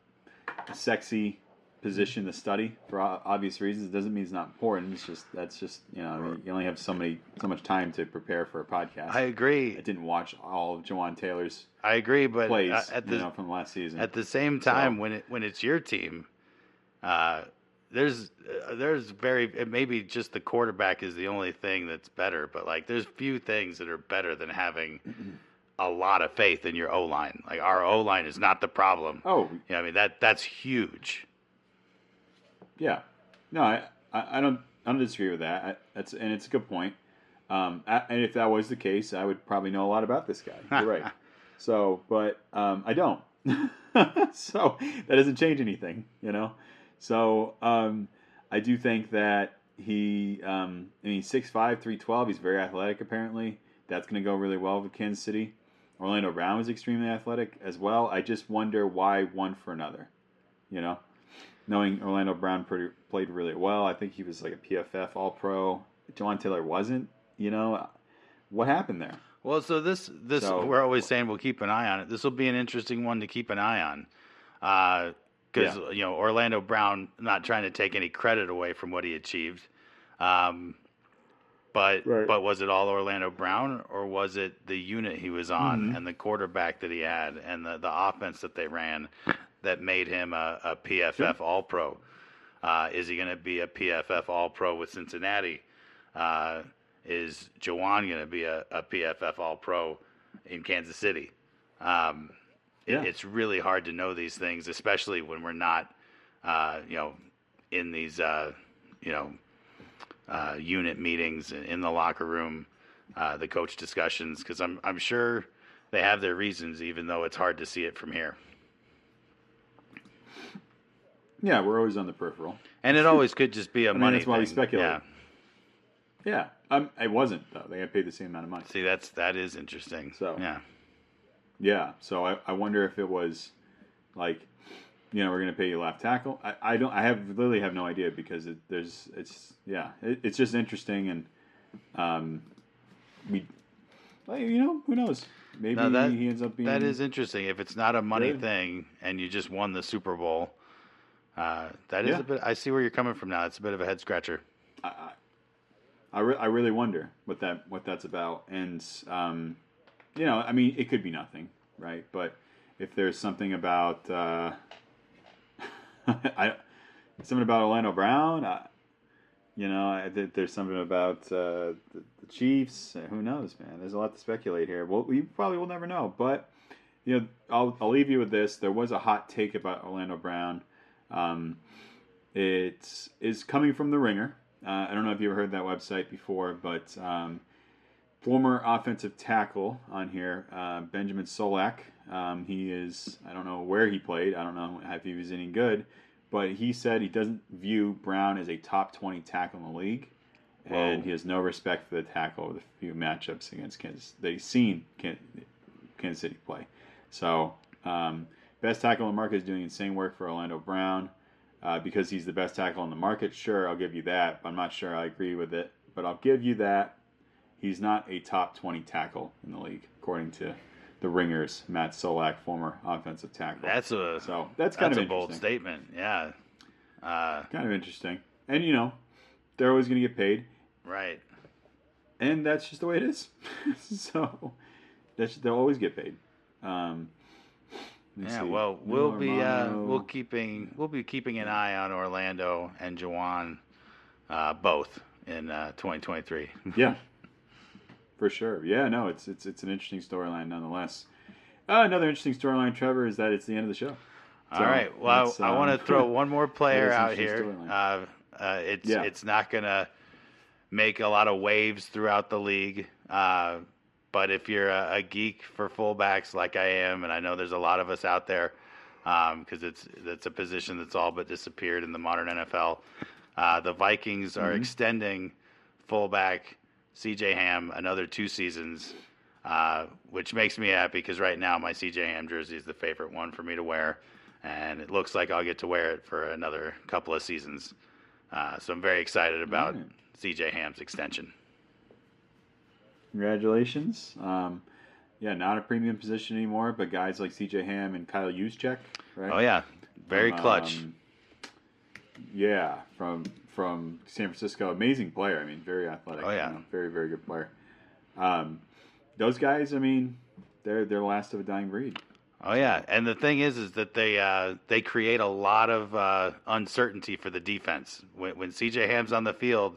a sexy position to study for obvious reasons. It doesn't mean it's not important. It's just that's just you know, I mean, you only have so many, so much time to prepare for a podcast. I agree. I didn't watch all of Jawaan Taylor's I agree, but plays uh, at you the know, from last season. at the same time, So- when it when it's your team, uh, there's uh, there's very maybe just the quarterback is the only thing that's better, but like there's few things that are better than having a lot of faith in your O line. Like our O line is not the problem. oh, Yeah, I mean that that's huge. Yeah, no, I, I, I don't, I don't disagree with that. I, that's and it's a good point. Um, a- and if that was the case, I would probably know a lot about this guy. You're right. <laughs> So, but um, I don't. <laughs> so that doesn't change anything, you know. So um, I do think that he, um, I mean, 6'5", 312, He's very athletic. Apparently, that's going to go really well with Kansas City. Orlando Brown is extremely athletic as well. I just wonder why one for another, you know knowing Orlando Brown pretty, played really well. I think he was like a PFF All Pro. John Taylor wasn't. You know, what happened there? Well, so this this So- we're always saying we'll keep an eye on it. This will be an interesting one to keep an eye on, because Yeah. you know Orlando Brown not trying to take any credit away from what he achieved, um, but Right. but was it all Orlando Brown or was it the unit he was on Mhm. and the quarterback that he had and the the offense that they ran that made him a, a PFF All Pro? Uh, is he going to be a PFF All Pro with Cincinnati? Uh, is Jawaan going to be a, a PFF All Pro in Kansas City? Um, Yeah. it's really hard to know these things, especially when we're not, uh, you know, in these, uh, you know, uh, unit meetings in- in the locker room, uh, the coach discussions, because I'm I'm sure they have their reasons, even though it's hard to see it from here. Yeah, we're always on the peripheral. And it always could just be a <laughs> mean, money. that's why we speculate. Yeah. Yeah, um, it wasn't though. They got paid the same amount of money. See, that's that is interesting. So- yeah, Yeah, so I, I wonder if it was like, you know, we're going to pay you left tackle. I, I don't. I have literally have no idea because it, there's it's yeah it, it's just interesting and um we well, you know who knows maybe No, that- he ends up being that is interesting. If it's not a money thing and you just won the Super Bowl, uh, that is Yeah. a bit. I see where you're coming from now. It's a bit of a head scratcher. I, I, I, re- I really wonder what that what that's about, and um, you know, I mean, it could be nothing, right? But if there's something about uh, <laughs> I something about Orlando Brown, I, you know, I, there's something about uh, the, the Chiefs. uh, Who knows, man? There's a lot to speculate here. Well, we probably will never know, but you know, I'll I'll leave you with this. There was a hot take about Orlando Brown. Um, it is coming from the Ringer. Uh, I don't know if you ever heard that website before, but um, former offensive tackle on here, uh, Benjamin Solak. Um, he is, I don't know where he played. I don't know if he was any good, but he said he doesn't view Brown as a top 20 tackle in the league. And he has no respect for the tackle over the few matchups against Kansas that he's seen Kan- Kansas City play. So, um, best tackle in the market is doing insane work for Orlando Brown uh, because he's the best tackle on the market. Sure, I'll give you that. But I'm not sure I agree with it, but I'll give you that. He's not a top 20 tackle in the league, according to the Ringers, Matt Solak, former offensive tackle. That's a so that's kind that's of a bold statement. Yeah. Uh, Kind of interesting. And you know, they're always going to get paid, right. and that's just the way it is. <laughs> so that's they'll always get paid. Um, Yeah, see. well, we'll be uh, we'll keeping we'll be keeping an eye on Orlando and Jawaan, uh, both in uh, 2023. Yeah, <laughs> for sure. Yeah, no, it's it's it's an interesting storyline nonetheless. Uh, another interesting storyline, Trevor, is that it's the end of the show. All right. Well, that's, I, want um, to <laughs> throw one more player out here. Uh, uh, it's Yeah. it's not gonna make a lot of waves throughout the league. Uh, but if you're a, a geek for fullbacks like I am, and I know there's a lot of us out there, because it's it's a position that's all but disappeared in the modern NFL. Uh, the Vikings are Mhm. extending fullback CJ Ham another two seasons, uh, which makes me happy because right now my CJ Ham jersey is the favorite one for me to wear, and it looks like I'll get to wear it for another couple of seasons. Uh, so I'm very excited about Alright. CJ Ham's extension. Congratulations. Um, yeah, not a premium position anymore, but guys like C.J. Ham and Kyle Juszczyk, right? Oh yeah, very Um, clutch. Yeah, from from San Francisco, amazing player. I mean, very athletic. Oh, yeah. you know, very very good player. Um, those guys, I mean, they're they're last of a dying breed. Oh yeah, and the thing is, is that they uh, they create a lot of uh, uncertainty for the defense. When, when CJ Ham's on the field,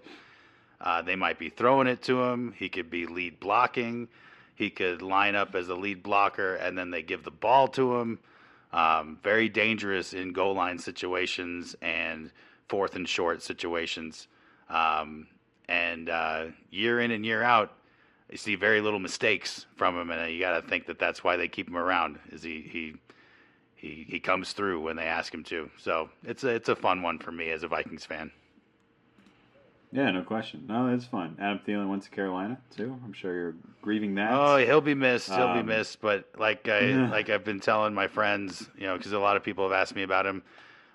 uh, they might be throwing it to him. He could be lead blocking. He could line up as a lead blocker, and then they give the ball to him. Um, very dangerous in goal line situations and fourth and short situations. Um, and uh, year in and year out, you see very little mistakes from him, and you got to think that that's why they keep him around. Is he he he he comes through when they ask him to. So it's a it's a fun one for me as a Vikings fan. Yeah, no question. No, that's fun. Adam Thielen went to Carolina too. I'm sure you're grieving that. Oh, he'll be missed. He'll be Um, missed. But like I <laughs> like I've been telling my friends, you know, because a lot of people have asked me about him.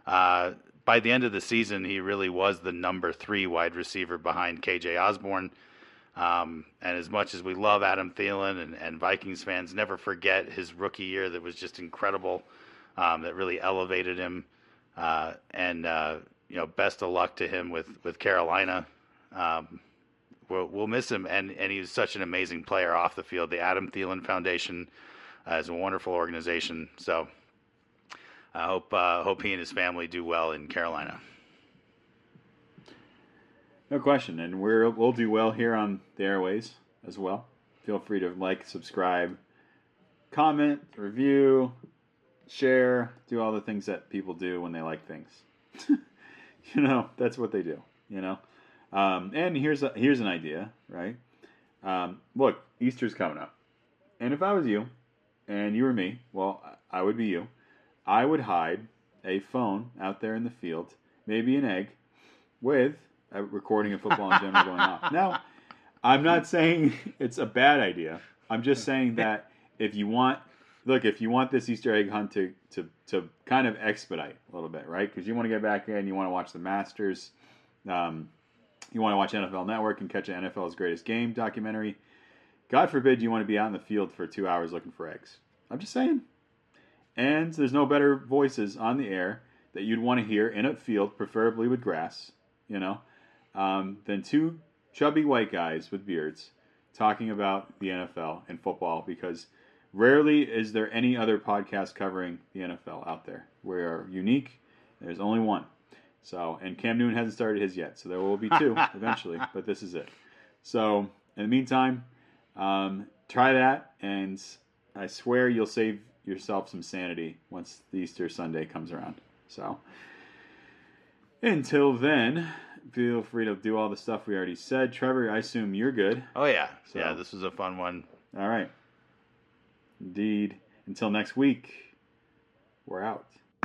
Uh, by the end of the season, he really was the number three wide receiver behind KJ Osborn. Um, and as much as we love Adam Thielen and, and Vikings fans never forget his rookie year that was just incredible, um, that really elevated him. Uh, and uh, you know, best of luck to him with with Carolina. Um, we'll, we'll miss him, and and he was such an amazing player off the field. The Adam Thielen Foundation uh, is a wonderful organization. So I hope uh, hope he and his family do well in Carolina. No question, and we're we'll do well here on the airways as well. Feel free to like, subscribe, comment, review, share, do all the things that people do when they like things. <laughs> <laughs> you know, that's what they do. You know, um, and here's a, here's an idea, right? Um, look, Easter's coming up, and if I was you, and you were me, well, I would be you. I would hide a phone out there in the field, maybe an egg, with a recording of football in general going off. <laughs> Now, I'm not saying it's a bad idea. I'm just saying that if you want, look, if you want this Easter egg hunt to to, to kind of expedite a little bit, right? Because you want to get back in, you want to watch the Masters, um, you want to watch NFL Network and catch an NFL's Greatest Game documentary. God forbid you want to be out in the field for two hours looking for eggs. I'm just saying. And there's no better voices on the air that you'd want to hear in a field, preferably with grass, you know, um, than two chubby white guys with beards talking about the NFL and football because rarely is there any other podcast covering the NFL out there. We are unique. There's only one. So, and Cam Newton hasn't started his yet, so there will be two <laughs> eventually, but this is it. So, in the meantime, um, try that, and I swear you'll save yourself some sanity once the Easter Sunday comes around. So, until then, feel free to do all the stuff we already said. Trevor, I assume you're good. Oh yeah, So- yeah. This was a fun one. All right. Indeed. Until next week, we're out.